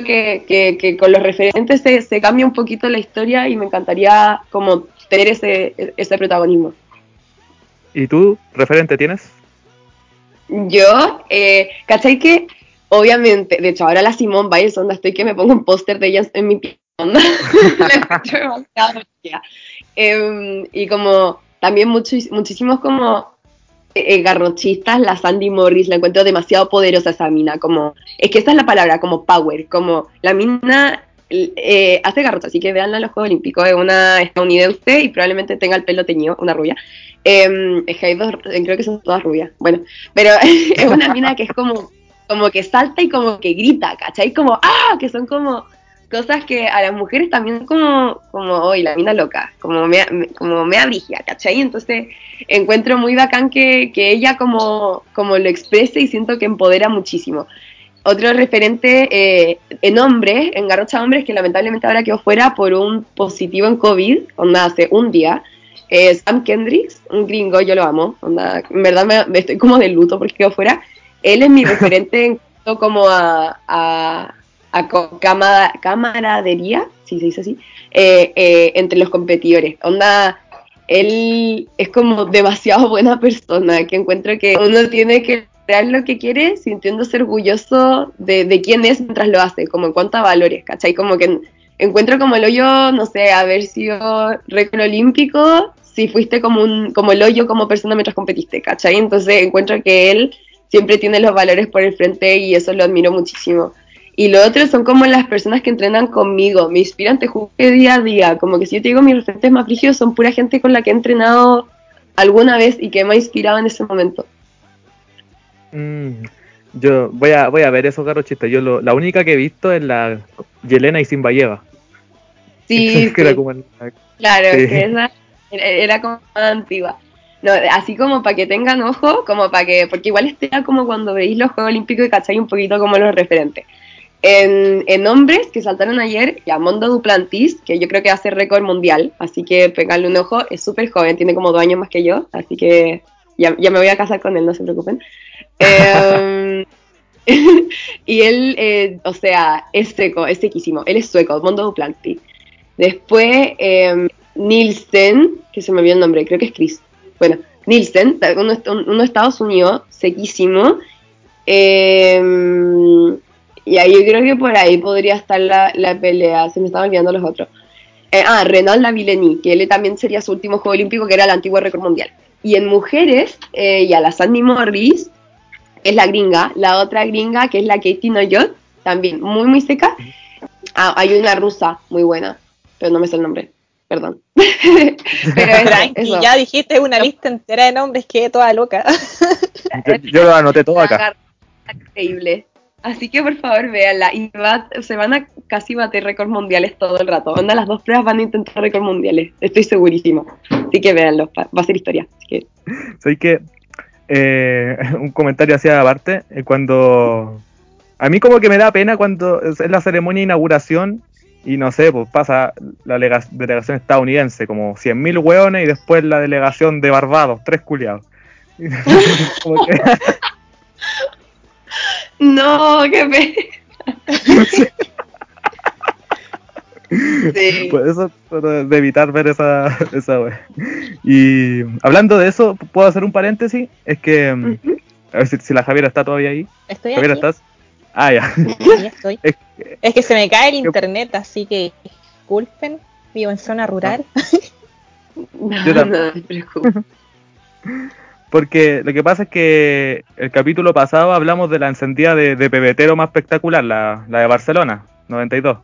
que, que, con los referentes se, se, cambia un poquito la historia y me encantaría como tener ese, ese protagonismo. ¿Y tú, referente tienes? Yo, eh, ¿cachai que? Obviamente, de hecho, ahora la Simón Biles, onda, estoy que me pongo un póster de ellas en mi onda. [LAUGHS] eh, y como también muchos, muchísimos como eh, garrochistas, la Sandy Morris, la encuentro demasiado poderosa esa mina, como, es que esta es la palabra, como power, como la mina eh, hace garrocha, así que veanla en los Juegos Olímpicos, es una estadounidense y probablemente tenga el pelo teñido, una rubia. Em, es que creo que son todas rubias, bueno, pero [LAUGHS] es una mina que es como, como que salta y como que grita, ¿cachai? Como, ¡ah! Que son como cosas que a las mujeres también como, como hoy, la mina loca, como me, como me abrigia, ¿cachai? Entonces encuentro muy bacán que, que, ella como, como lo exprese y siento que empodera muchísimo. Otro referente eh, en hombres, en Garrocha Hombres, que lamentablemente ahora quedó fuera por un positivo en COVID, onda hace un día, es Sam Kendricks, un gringo, yo lo amo, onda, en verdad me, estoy como de luto porque quedó fuera. Él es mi [LAUGHS] referente en como a, a a camaradería, sí se dice así, eh, eh, entre los competidores. Onda, él es como demasiado buena persona, que encuentro que uno tiene que crear lo que quiere sintiéndose orgulloso de, de quién es mientras lo hace, como en cuanto a valores, ¿cachai? Como que encuentro como el hoyo, no sé, haber sido récord olímpico si fuiste como, un, como el hoyo como persona mientras competiste, ¿cachai? Entonces encuentro que él siempre tiene los valores por el frente y eso lo admiro muchísimo. Y lo otro son como las personas que entrenan conmigo, me inspiran, te juro día a día, como que si yo te digo mis referentes más frígidos son pura gente con la que he entrenado alguna vez y que me ha inspirado en ese momento. Mm, yo voy a, voy a ver esos garrochistas. Yo lo, la única que he visto es la Yelena y Simbayeva. Sí, [LAUGHS] sí. claro, que esa era como antigua. No, así como para que tengan ojo, como para que, porque igual era como cuando veis los Juegos Olímpicos y cacháis un poquito como los referentes. En, en, hombres que saltaron ayer, Yamondo Duplantis, que yo creo que hace récord mundial, así que pegarle un ojo, es súper joven, tiene como dos años más que yo, así que ya, ya me voy a casar con él, no se preocupen. [LAUGHS] Eh, [LAUGHS] y él, eh, o sea, es seco, es sequísimo, él es sueco, Mondo Duplantis. Después, eh, Nielsen, que se me olvidó el nombre, creo que es Chris. Bueno, Nielsen, uno, de Estados Unidos, sequísimo. Em, y ahí yo creo que por ahí podría estar la, pelea, se me estaban olvidando los otros. Eh, ah, Renal Lavillenie, que él también sería su último Juego Olímpico, que era el antiguo récord mundial. Y en mujeres, eh, y a la Sandy Morris, es la gringa. La otra gringa, que es la Katie Noyot, también muy, muy seca. Ah, hay una rusa muy buena, pero no me sé el nombre perdón. [LAUGHS] Pero es, ya dijiste una lista entera de nombres, que toda loca. yo, lo anoté todo acá. Increíble. Así que por favor véanla. Y se van a casi bater récords mundiales todo el rato. Onda, las dos pruebas van a intentar récords mundiales. Estoy segurísimo. Así que véanlo. Va a ser historia. Así que... Soy que eh, [LAUGHS] un comentario hacia aparte. Eh, cuando. A mí, como que me da pena cuando es la ceremonia de inauguración y no sé, pues pasa la delegación estadounidense, como 100.000 hueones, y después la delegación de Barbados, tres culiados. [LAUGHS] [LAUGHS] No, qué pena. [LAUGHS] sí. Pues eso, de evitar ver esa, esa Y hablando de eso, ¿puedo hacer un paréntesis? Es que, mm, a ver si, la Javiera está todavía ahí. Estoy Javiera, aquí. ¿estás? Ah, ya. [LAUGHS] estoy. Es, que se me cae el internet, así que disculpen. Vivo en zona rural. Yo también. [LAUGHS] Porque lo que pasa es que el capítulo pasado hablamos de la encendida de, de pebetero más espectacular, la, la de Barcelona, 92.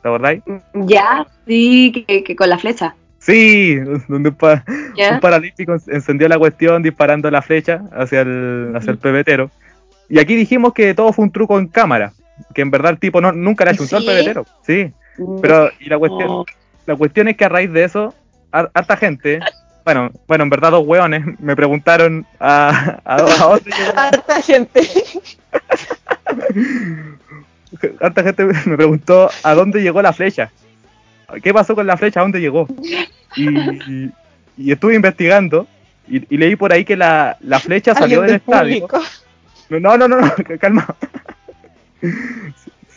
¿Te acordáis? Ya, sí, que, con la flecha. Sí, donde un, paralímpico encendió la cuestión disparando la flecha hacia el, hacia el pebetero. Y aquí dijimos que todo fue un truco en cámara, que en verdad el tipo no, nunca le ha hecho un pebetero. Sí, pero y la cuestión, la cuestión es que a raíz de eso, harta gente, bueno, bueno, en verdad dos hueones me preguntaron a, a, dónde llegó. [LAUGHS] Harta gente. harta gente me preguntó a dónde llegó la flecha. ¿Qué pasó con la flecha? ¿A dónde llegó? Y, y, estuve investigando y, leí por ahí que la, la flecha salió del estadio. No, no, no, no, [LAUGHS] calma.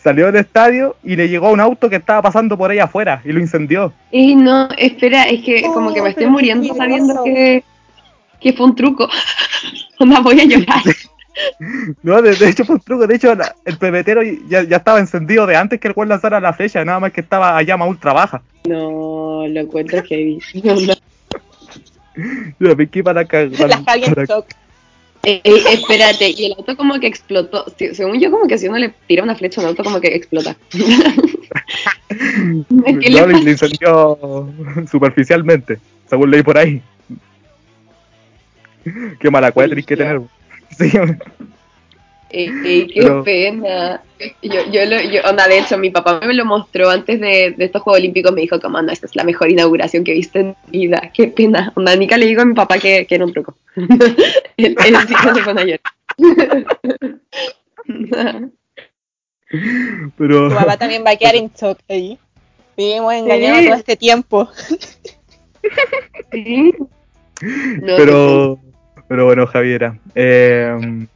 Salió del estadio y le llegó a un auto que estaba pasando por ahí afuera y lo incendió. Y no, espera, es que como que me estoy muriendo sabiendo que, que fue un truco. [LAUGHS] No voy a llorar. [LAUGHS] No, de, hecho fue un truco. De hecho, el pebetero ya, ya, estaba encendido de antes que el cual lanzara la flecha, nada más que estaba a llama ultra baja. No, lo encuentro que [LAUGHS] Yo me para, para, para, eh, eh, espérate, y el auto como que explotó. según yo, como que si uno le tira una flecha a un auto, como que explota. [LAUGHS] no, le, incendió superficialmente, según leí por ahí. Qué mala cuadra que tener. Sí. Eh, qué pena. Yo, yo, lo, yo, onda, de hecho, mi papá me lo mostró antes de, estos Juegos Olímpicos. Me dijo, como, anda, esta es la mejor inauguración que he visto en mi vida. Qué pena. Onda, Nica le digo a mi papá que, que era un truco. [LAUGHS] él, él sí se fue ayer. [LAUGHS] Pero... Tu papá también va a quedar en shock ahí. Vivimos engañados todo este tiempo. [LAUGHS] sí. pero, pero bueno, Javiera. Eh,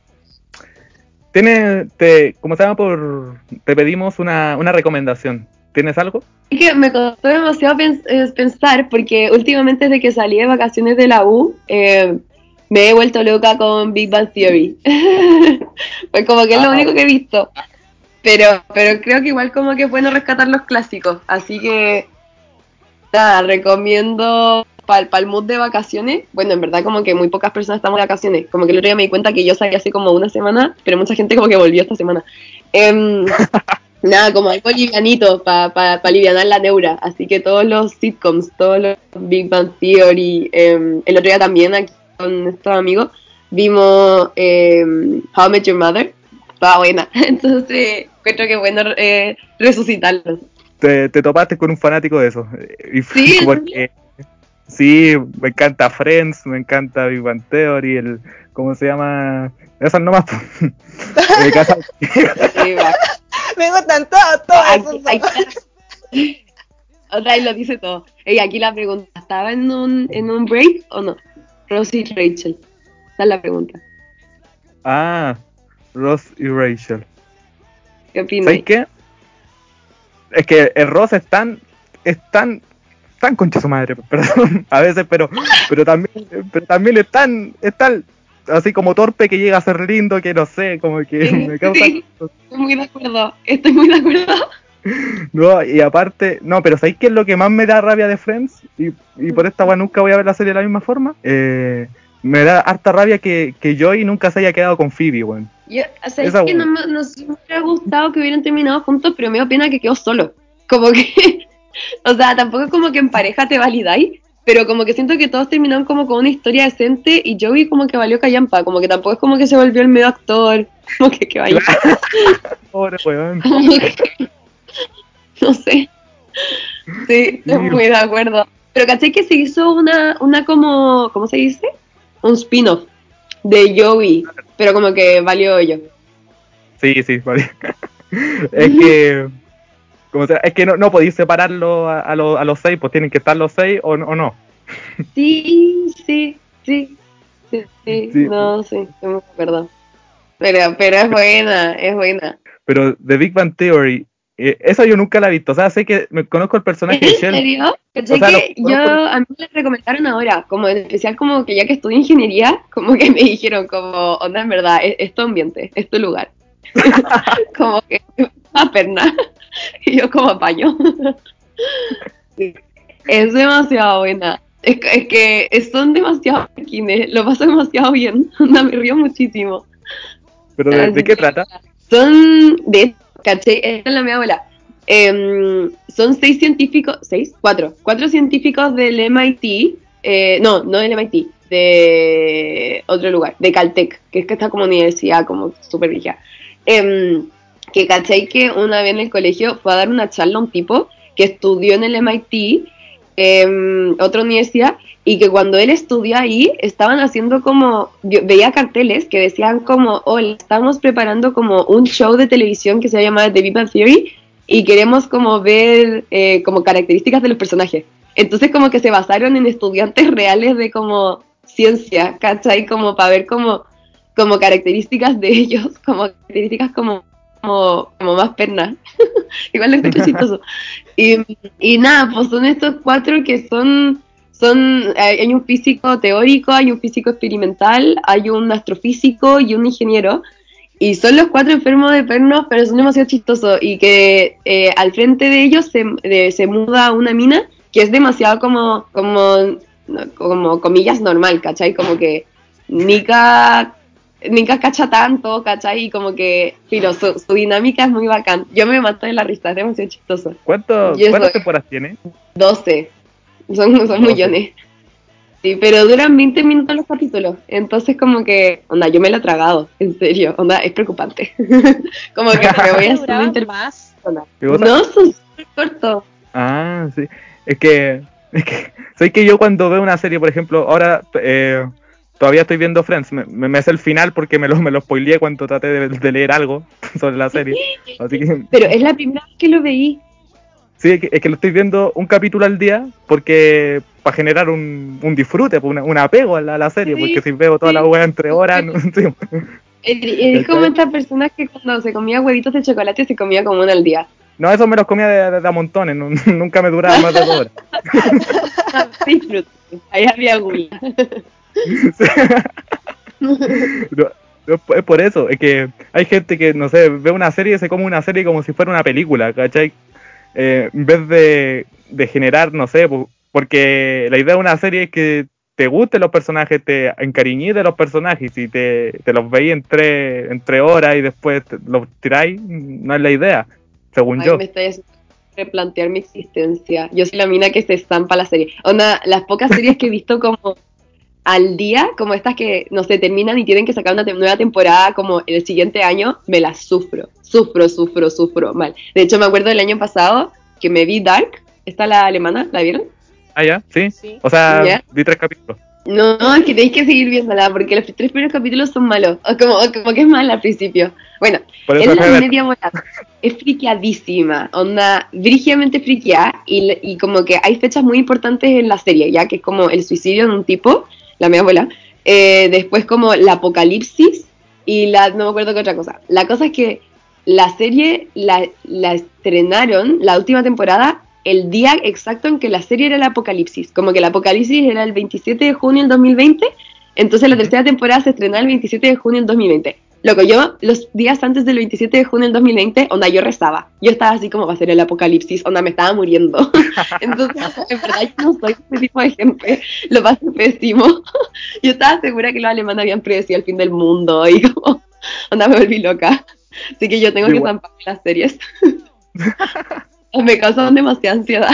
tiene, te, como se llama por, te pedimos una, una recomendación ¿Tienes algo? Es que me costó demasiado pens- eh, pensar porque últimamente desde que salí de vacaciones de la U eh, me he vuelto loca con Big Bang Theory. [LAUGHS] pues como que es lo Ah. único que he visto. Pero, pero creo que igual como que es bueno rescatar los clásicos. Así que nada, recomiendo para el mood de vacaciones. Bueno, en verdad como que muy pocas personas estamos de vacaciones. Como que el otro día me di cuenta que yo salí hace como una semana, pero mucha gente como que volvió esta semana. Em, [LAUGHS] Nada, como algo livianito para pa, pa aliviar la neura. Así que todos los sitcoms, todos los Big Bang Theory. eh, el otro día también aquí con estos amigos vimos eh, How I Met Your Mother. Estaba buena. [LAUGHS] Entonces, encuentro que es bueno eh, resucitarlos. Te, te topaste con un fanático de eso. Y fue Sí, ¿en [LAUGHS] porque sí, me encanta Friends, me encanta Big Bang Theory, el ¿cómo se llama? Esas nomás. pues. [LAUGHS] Eh, Casa- va. Me gustan todos, todos esos. Otra vez lo dice todo. Ey, aquí la pregunta, ¿estaba en un, en un break o no? Rosie y Rachel. Esa es la pregunta. ah, Ross y Rachel. ¿Qué opinas? ¿Sabes qué? Es que el Ross es tan, es tan, tan concha su madre, [LAUGHS] perdón, a veces, pero, pero también, pero también es tan, es tan, así como torpe que llega a ser lindo, que no sé, como que Sí, me causa, sí. [LAUGHS] Estoy muy de acuerdo. Estoy muy de acuerdo. no, y aparte, no, pero ¿sabéis qué es lo que más me da rabia de Friends? Y, y por esta weá nunca voy a ver la serie de la misma forma, eh, me da harta rabia que, que Joey nunca se haya quedado con Phoebe, weón. Yo, o sea, Esa es que no, no sé, me hubiera gustado que hubieran terminado juntos, pero me da pena que quedó solo. Como que, o sea, tampoco es como que en pareja te validáis, pero como que siento que todos terminaron como con una historia decente y Joey como que valió callampa, como que tampoco es como que se volvió el medio actor, [LAUGHS] como que que vaya, [LAUGHS] Pobre weón. [LAUGHS] que- no sé. Sí, estoy muy de acuerdo. Pero caché que se hizo una, una como, ¿cómo se dice? Un spin-off de Joey, pero como que valió yo. Sí, sí, vale. es que. Como sea, es que no, no podéis separarlo a, a, los- a los seis, pues tienen que estar los seis o, o no. Sí, sí, sí. Sí, sí, Sí. no, sí, no me acuerdo. Pero, pero es buena, es buena. Pero The Big Bang Theory, eh, esa yo nunca la he visto. O sea, sé que me conozco el personaje de ¿En Sheldon. serio? Caché O sea, que lo- yo, a mí me recomendaron ahora, como en especial como que ya que estudié ingeniería, como que me dijeron como, onda, en verdad, es, es tu ambiente, es tu lugar. [LAUGHS] como que, a [LAUGHS] perna. [LAUGHS] y yo como apaño. Es demasiado buena. Es, que- es que es- son demasiado kines, lo paso demasiado bien, [LAUGHS] onda, me río muchísimo. Pero ¿de, de qué trata? Son de, caché, esta es la mi abuela. Em, son seis científicos, seis, cuatro, cuatro científicos del MIT, eh, no, no del MIT, de otro lugar, de Caltech, que es que está como universidad, como súper vieja. Em, que caché que una vez en el colegio fue a dar una charla a un tipo que estudió en el MIT, em, otra universidad, y que cuando él estudió ahí estaban haciendo como, yo veía carteles que decían como, hola, estamos preparando como un show de televisión que se llama The Big Bang Theory y queremos como ver eh, como características de los personajes. Entonces como que se basaron en estudiantes reales de como ciencia, ¿cachai? Como para ver como, como características de ellos, [LAUGHS] como características como, como, como más pernas. [LAUGHS] Igual lo encuentro chistoso. Y, y nada, pues son estos cuatro que son son hay un físico teórico, hay un físico experimental, hay un astrofísico y un ingeniero. Y son los cuatro enfermos de pernos, pero son demasiado chistosos. Y que eh, al frente de ellos se, de- se muda una mina que es demasiado como, como, como comillas normal, ¿cachai? Como que Nika, Nika cacha tanto, ¿cachai? Y como que, pero su, su dinámica es muy bacán. Yo me mato de la risa, es demasiado chistoso. ¿Cuánto, ¿Cuántas temporadas tiene? 12. Son, son 12. millones. Sí, pero duran 20 minutos los capítulos. Entonces, como que, onda, yo me lo he tragado, en serio. Onda, es preocupante. [LAUGHS] como que me voy a hacer un [LAUGHS] Duraban inter- más. ¿Qué cosa? No, son súper cortos. Ah, sí. Es que, es que, soy que yo cuando veo una serie, por ejemplo, ahora eh, todavía estoy viendo Friends, me, me, me sé el final porque me lo, me lo spoileé cuando traté de, de leer algo [LAUGHS] sobre la serie. Así que, Pero es la primera vez que lo veí. sí, es que, es que lo estoy viendo un capítulo al día porque para generar un, un disfrute, pues, una- un apego a la, a la serie, Sí, porque si veo toda la sí. weá entre horas, [LAUGHS] no, sí. Es, [LAUGHS] como estas personas que cuando se comía huevitos de chocolate se comía como uno al día. No, eso me los comía de, de a montones, nu- nunca me duraba más de dos horas. Disfruté. Ahí había gula. [LAUGHS] No, no, es por- es por eso, es que hay gente que, no sé, ve una serie y se come una serie como si fuera una película, ¿cachai? Eh, en vez de, de generar, no sé, po- porque la idea de una serie es que te gusten los personajes, te encariñes de los personajes y te, te los veis entre, entre horas y después te- los tiráis, no es la idea, según Ay, yo. me haciendo replantear mi existencia. Yo soy la mina que se estampa la serie. Onda, las pocas series que he visto como al día, como estas que, no sé, terminan y tienen que sacar una te- nueva temporada como el siguiente año, me las sufro. Sufro, sufro, sufro mal. De hecho, me acuerdo del año pasado que me vi Dark, esta la alemana, ¿la vieron? Ah, ya, sí. Sí. O sea, Ya. vi tres capítulos. No, no, es que tenéis que seguir viéndola porque los tres primeros capítulos son malos. O como, o como que es mala al principio. Bueno, es la media volada. Es friqueadísima, onda brígidamente friqueada y, y como que hay fechas muy importantes en la serie, ya que es como el suicidio de un tipo, la media bola, eh, después como la apocalipsis y la, no me acuerdo qué otra cosa. La cosa es que la serie la, la estrenaron, la última temporada, el día exacto en que la serie era el apocalipsis, como que el apocalipsis era el 27 de junio del 2020, entonces la tercera temporada se estrenó el 27 de junio del 2020. Loco, yo los días antes del 27 de junio del 2020, onda, yo rezaba. Yo estaba así como va a ser el apocalipsis, onda, me estaba muriendo. [LAUGHS] Entonces, en verdad, yo no soy ese tipo de gente. Lo pasé pésimo. [LAUGHS] Yo estaba segura que los alemanes habían predecido el fin del mundo y como, onda, me volví loca. Así que yo tengo que zampar las series. [LAUGHS] me causan demasiada ansiedad.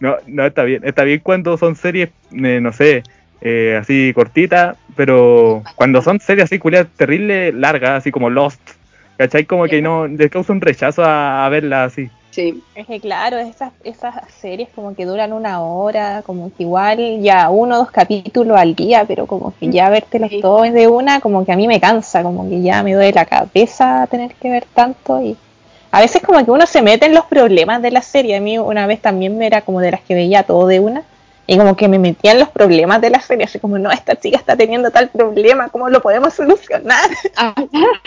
No, no, está bien. Está bien cuando son series, eh, no sé, eh, así cortitas, pero cuando son series así, culiadas, terribles, largas, así como Lost, ¿cachai? Como que no, les causa un rechazo a, a verla así. Sí. Es que claro, esas, esas series como que duran una hora, como que igual ya uno o dos capítulos al día, pero como que ya vértelos Sí. todos de una, como que a mí me cansa, como que ya me duele la cabeza tener que ver tanto y a veces como que uno se mete en los problemas de la serie. A mí una vez también me era como de las que veía todo de una y como que me metía en los problemas de la serie, así como, no, esta chica está teniendo tal problema, ¿cómo lo podemos solucionar? [LAUGHS] Ah,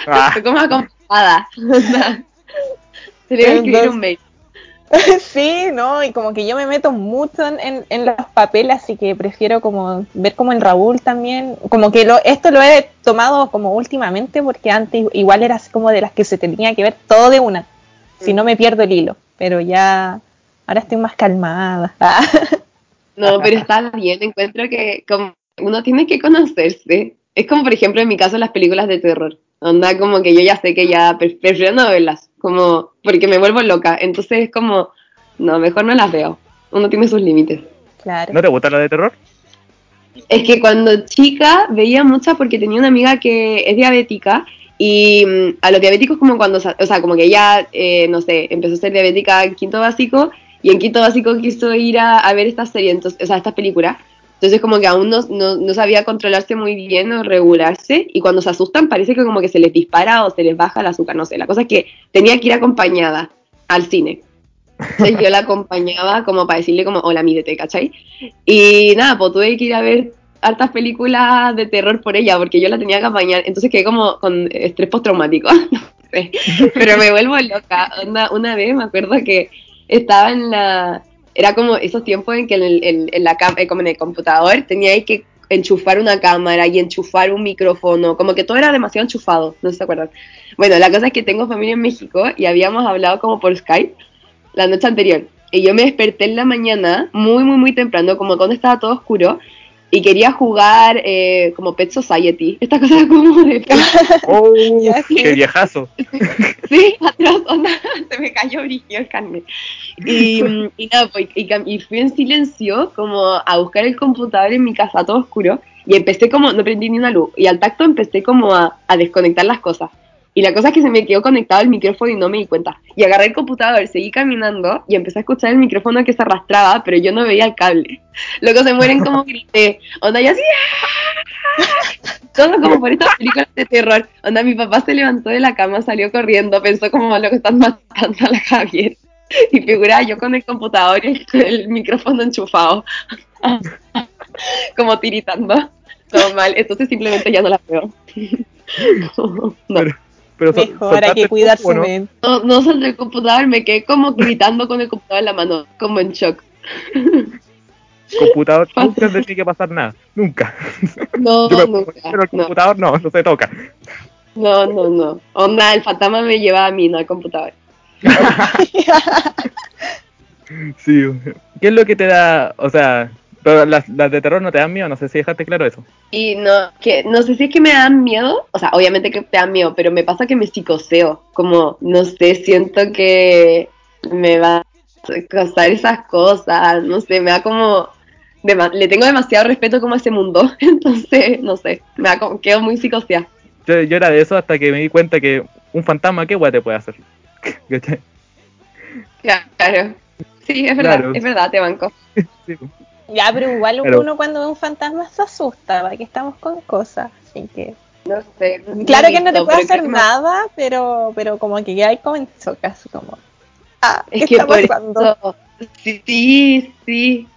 Ah, Fue como acompada. Tenía que escribir un mail. [LAUGHS] Sí, no, y como que yo me meto mucho en, en- en los papeles, así que prefiero como ver como en Raúl también, como que lo, esto lo he tomado como últimamente, porque antes igual era así como de las que se tenía que ver todo de una, si no me pierdo el hilo, pero ya ahora estoy más calmada. [LAUGHS] No, pero está bien. Encuentro que como uno tiene que conocerse. Es como, por ejemplo, en mi caso, las películas de terror. Onda, como que yo ya sé que ya pre- prefiero no verlas, como porque me vuelvo loca. Entonces es como, no, mejor no las veo. Uno tiene sus límites. claro. ¿No te gusta la de terror? Es que cuando chica veía muchas porque tenía una amiga que es diabética y mm, a los diabéticos como cuando, sa- o sea, como que ella, eh, no sé, empezó a ser diabética en quinto básico y en quinto básico quiso ir a, a ver esta serie, entonces, o sea, esta película. Entonces como que aún no, no, no sabía controlarse muy bien o regularse y cuando se asustan parece que como que se les dispara o se les baja el azúcar, no sé. La cosa es que tenía que ir acompañada al cine. Entonces yo la acompañaba como para decirle como, hola, mídete, ¿cachai? Y nada, pues tuve que ir a ver hartas películas de terror por ella, porque yo la tenía que acompañar, entonces quedé como con estrés postraumático, [LAUGHS] pero me vuelvo loca. Onda, una vez me acuerdo que estaba en la, era como esos tiempos en que en, el, en, en la eh, como en el computador tenía que enchufar una cámara y enchufar un micrófono, como que todo era demasiado enchufado, no se acuerdan. Bueno, la cosa es que tengo familia en México y habíamos hablado como por Skype la noche anterior. Y yo me desperté en la mañana, muy, muy, muy temprano, como cuando estaba todo oscuro, y quería jugar eh, como Pet Society. Esta cosa como de... [LAUGHS] ¡Oh! ¡Qué viejazo! [LAUGHS] sí, atrás, [LAUGHS] onda, se me cayó brillo el carne. Y, y nada, pues, y, cam- y fui en silencio como a buscar el computador en mi casa, todo oscuro, y empecé como, no prendí ni una luz, y al tacto empecé como a, a desconectar las cosas. Y la cosa es que se me quedó conectado el micrófono y no me di cuenta. Y agarré el computador, seguí caminando y empecé a escuchar el micrófono que se arrastraba, pero yo no veía el cable. Luego se mueren como grité. Onda, yo así. ¡ah! Todo como por estas películas de terror. Onda, mi papá se levantó de la cama, salió corriendo, pensó como lo que están matando a la Javier. Y figuraba yo con el computador y el, micrófono enchufado. como tiritando. Todo mal. Entonces simplemente ya no la veo. no. Pero sol- Mejor hay que cuidar su ¿no? mente. No, no solté el computador, me quedé como gritando con el computador en la mano, como en shock. [LAUGHS] Computador nunca te tiene que pasar nada. Nunca. [LAUGHS] No, Yo me nunca. pero el No, computador no, no se toca. no, no, no. Onda, el fantasma me llevaba a mí, no al computador. [LAUGHS] Sí. ¿Qué es lo que te da, o sea, pero las, las de terror no te dan miedo? No sé si dejaste claro eso. Y no, que no sé si es que me dan miedo, o sea, obviamente que te dan miedo, pero me pasa que me psicoseo, como, no sé, siento que me va a costar esas cosas, no sé, me da como, le tengo demasiado respeto como a ese mundo, [LAUGHS] entonces, no sé, me da como, quedo muy psicoseada. Yo, yo era de eso hasta que me di cuenta que un fantasma, ¿qué guay te puede hacer? [LAUGHS] Claro, sí, es verdad, Claro. es verdad, te banco. [LAUGHS] Sí. Ya, pero igual Pero- uno cuando ve un fantasma se asusta, ¿va? que estamos con cosas. Así que. No sé. Claro he que no te puede hacer me- nada, pero, pero como que ya hay como en casi como. Ah, ¿qué Es que está por pasando? eso, sí, sí,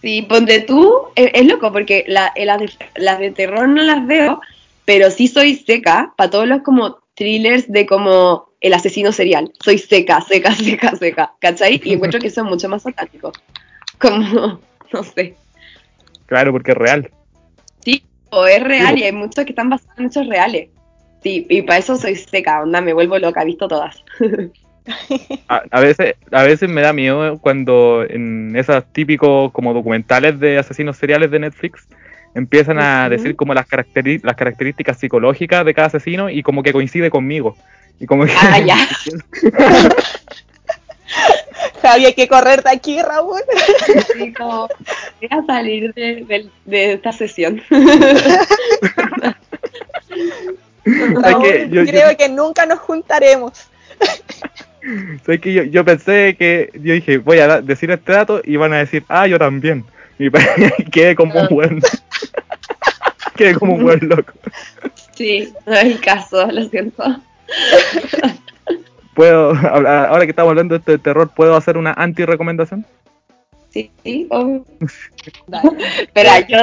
sí, ponte tú, es, es loco porque la- las, de, las de terror no las veo, pero sí soy seca para todos los como thrillers de como el asesino serial. Soy seca, seca, [LAUGHS] seca, seca, ¿cachai? Y encuentro que son mucho más satánicos. Como, [LAUGHS] no sé, Claro, porque es real. sí, o es real y hay muchos que están basados en hechos reales. Sí, y para eso soy seca, onda, me vuelvo loca, he visto todas. [LAUGHS] A, a veces, a veces me da miedo cuando en esos típicos como documentales de asesinos seriales de Netflix empiezan a decir como las, caracteri- las características psicológicas de cada asesino y como que coincide conmigo. Y como que Ah, ya. [LAUGHS] Javi, hay que correr de aquí, Raúl. Sí, como, voy a salir de, de- de esta sesión. ¿Sabes Raúl, qué? Yo- yo- creo que nunca nos juntaremos. ¿sabes qué? Yo, yo pensé que, yo dije, voy a decir este dato y van a decir, ah, yo también. Y [LAUGHS] quedé como un buen. quedé como un buen loco. Sí, no es el caso, lo siento. Puedo, [LAUGHS] hablar- ahora que estamos hablando de esto de terror, ¿puedo hacer una anti-recomendación? Sí, sí. [LAUGHS] Dale. Espera, yo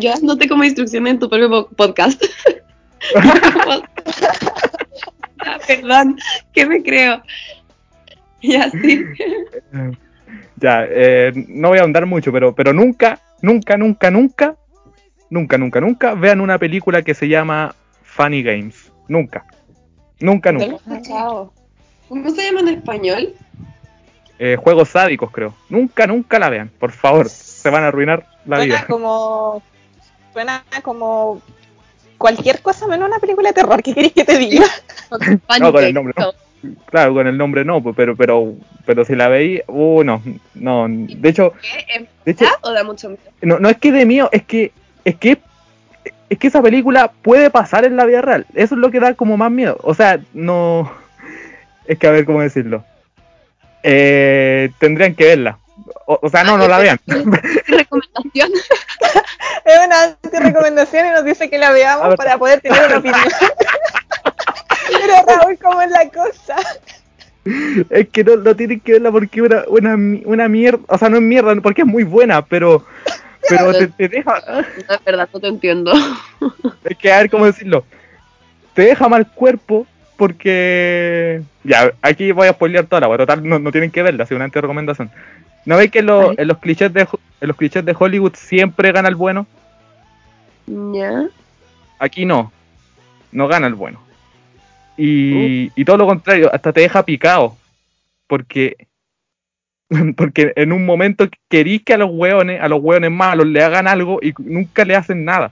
yo dándote como instrucción en tu propio po- podcast. [LAUGHS] Ah, Perdón, ¿qué me creo? Ya sí. Ya, eh, no voy a ahondar mucho, pero, pero nunca, nunca, nunca, nunca, nunca, nunca, nunca vean una película que se llama Funny Games. Nunca. Nunca, nunca. ¿Cómo se llama en español? Eh, juegos sádicos, creo. Nunca, nunca la vean, por favor. Se van a arruinar la Suena vida. como. Suena como. Cualquier cosa menos una película de terror. ¿Qué querés que te diga? [LAUGHS] No, con el nombre no. Claro, con el nombre no, pues, pero, pero, pero si la veí, uh, no, no. De hecho, ¿Qué? ¿Es de hecho, verdad o da mucho miedo? no, no es que de mío, es que, es que, es que esa película puede pasar en la vida real. Eso es lo que da como más miedo. O sea, no, es que a ver cómo decirlo. Eh, tendrían que verla. O, o sea, no, no la vean. [LAUGHS] recomendación? [LAUGHS] Es una recomendación y nos dice que la veamos ver. para poder tener una [LAUGHS] opinión. Pero Raúl, ¿cómo es la cosa? Es que no, no tienen que verla porque una, una, una mierda. O sea, no es mierda, porque es muy buena, pero, pero te, te deja. No, es verdad, no te entiendo. Es que a ver cómo decirlo. Te deja mal cuerpo porque. Ya, aquí voy a spoilear toda la wea, Total, no, no tienen que verla, es una anti-recomendación. ¿No veis que en, los- Ay. en los clichés de, en los clichés de Hollywood siempre gana el bueno? ¿Ya? Aquí no. No gana el bueno. Y, y todo lo contrario, hasta te deja picado. Porque. [LAUGHS] Porque en un momento querís que a los hueones, a los hueones malos le hagan algo y nunca le hacen nada.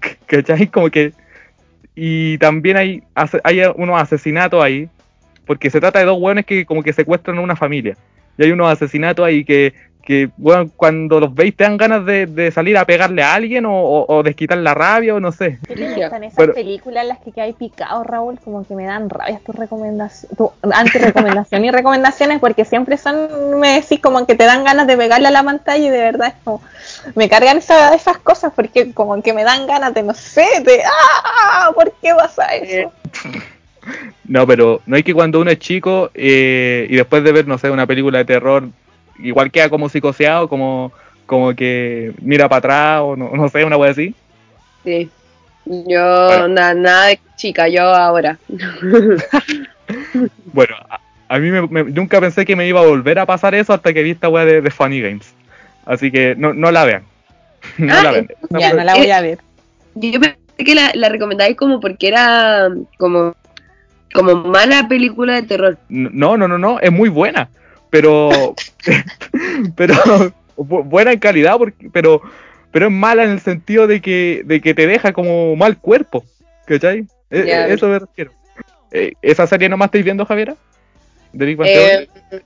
[LAUGHS] ¿Cachai? Como que. Y también hay, hay unos asesinatos ahí. Porque se trata de dos hueones que como que secuestran a una familia. Y hay unos asesinatos ahí que, que weón, cuando los veis te dan ganas de, de salir a pegarle a alguien o, o, o desquitar la rabia o no sé. ¿Qué te Ya, gustan esas pero- películas en las que hay picado, Raúl? Como que me dan rabia tus recomendaciones, tu anti-recomendación y recomendaciones, porque siempre son, me decís, como que te dan ganas de pegarle a la pantalla y de verdad es como, me cargan esa- esas cosas porque como que me dan ganas de, no sé, de, ¡ah! ¿Por qué pasa eso? [LAUGHS] No, pero no es que cuando uno es chico eh, y después de ver, no sé, una película de terror, igual queda como psicoseado, como, como que mira para atrás o no, no sé, una wea así. Sí. Yo, Bueno. nada de chica, yo ahora. [LAUGHS] Bueno, a, a mí me- me- nunca pensé que me iba a volver a pasar eso hasta que vi esta weá de, de Funny Games. Así que no, no la vean. [LAUGHS] No Ah, la vean. Ya, no la voy a ver. Yo pensé que la, la recomendáis como porque era como, como mala película de terror. No, no, no, no, es muy buena. Pero. [LAUGHS] pero. bu- buena en calidad, porque, pero. Pero es mala en el sentido de que, de que te deja como mal cuerpo. ¿Cachai? E- Ya. e- Eso me refiero. Eh, ¿Esa serie nomás estáis viendo, Javiera? ¿De Big Bang Theory? Eh,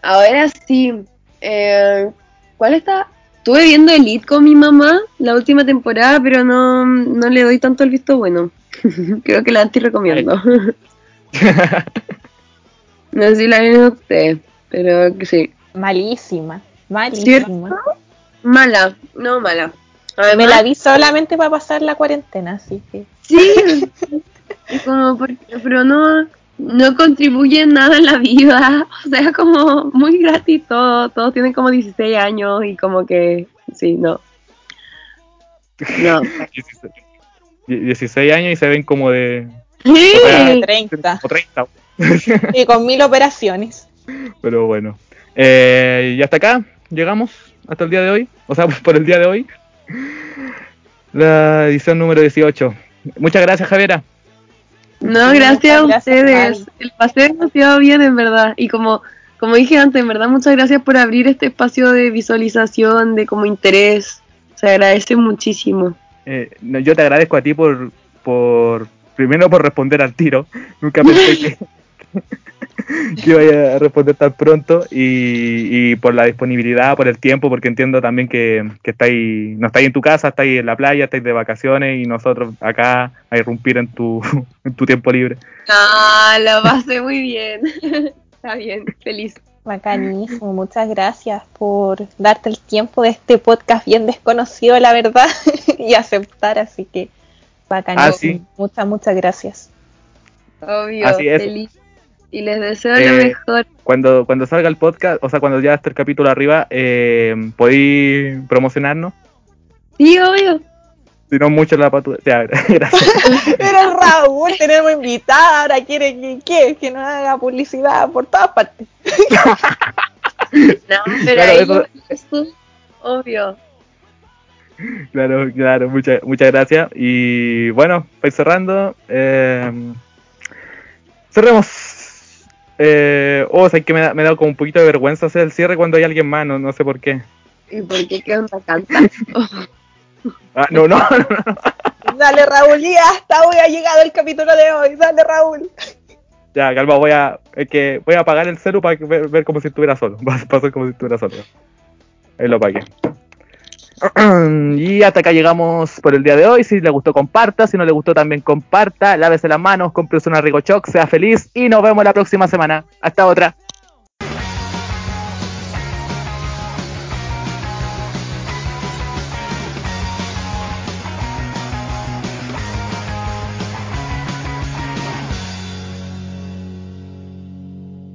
ahora sí. eh, ¿Cuál está? Estuve viendo Elite con mi mamá la última temporada, pero no, no le doy tanto el visto bueno. [LAUGHS] Creo que la anti recomiendo. [LAUGHS] no sé si la ven ustedes, pero que sí. Malísima. Malísima. Mala, no mala. Me la vi solamente para pasar la cuarentena, así que. Sí, [LAUGHS] como porque- pero no, no contribuye en nada en la vida. [LAUGHS] O sea, como muy gratis todo. Todos tienen como 16 años y como que, sí, no. No. [LAUGHS] 16, 16 años y se ven como de. Sí. de 30. como 30. Y con mil operaciones. Pero bueno. Eh, y hasta acá llegamos, hasta el día de hoy. O sea, [LAUGHS] por el día de hoy. La edición número 18. Muchas gracias, Javiera. No, gracias a ustedes. El paseo demasiado bien, en verdad. Y como, como dije antes, en verdad, muchas gracias por abrir este espacio de visualización, de como interés. Se agradece muchísimo. Eh, no, yo te agradezco a ti por, por. Primero por responder al tiro. Nunca pensé [LAUGHS] que. [LAUGHS] que iba a responder tan pronto y, y por la disponibilidad, por el tiempo, porque entiendo también que, que estáis, no estáis en tu casa, estáis en la playa, estáis de vacaciones y nosotros acá a irrumpir en tu, [LAUGHS] en tu tiempo libre. Ah, lo pasé muy bien. [LAUGHS] Está bien, feliz. Bacanísimo, muchas gracias por darte el tiempo de este podcast bien desconocido, la verdad, y aceptar, así que bacanísimo. Ah, sí. Muchas, muchas gracias. Obvio, Así es. feliz. Y les deseo Eh, lo mejor. Cuando, cuando salga el podcast, o sea, cuando ya esté el capítulo arriba, eh, podéis promocionarnos. Sí, obvio. Si no, mucho la patu... Ya, [LAUGHS] gracias. Pero Raúl, tenemos invitada, ahora quiere que, que, que nos haga publicidad por todas partes. No, [LAUGHS] pero Claro, ahí eso- eso, obvio. Claro, claro, muchas, muchas gracias. Y bueno, para ir cerrando, eh, cerremos. Eh, oh, o sea, que me da, me da como un poquito de vergüenza hacer el cierre cuando hay alguien más, no, no sé por qué. ¿Y por qué qué onda? [LAUGHS] Ah, no, no, no, no. [LAUGHS] Dale Raúl, y hasta hoy ha llegado el capítulo de hoy. Dale Raúl. Ya, calma, voy a, es que voy a apagar el celu para ver, ver como si estuviera solo. [LAUGHS] Va a pasar como si estuviera solo. Ahí lo apagué. [CLEARS THROAT] Y hasta acá llegamos por el día de hoy. Si le gustó, comparta. Si no le gustó, también comparta. Lávese las manos, cómprese una Rigochoc, sea feliz y nos vemos la próxima semana. Hasta otra.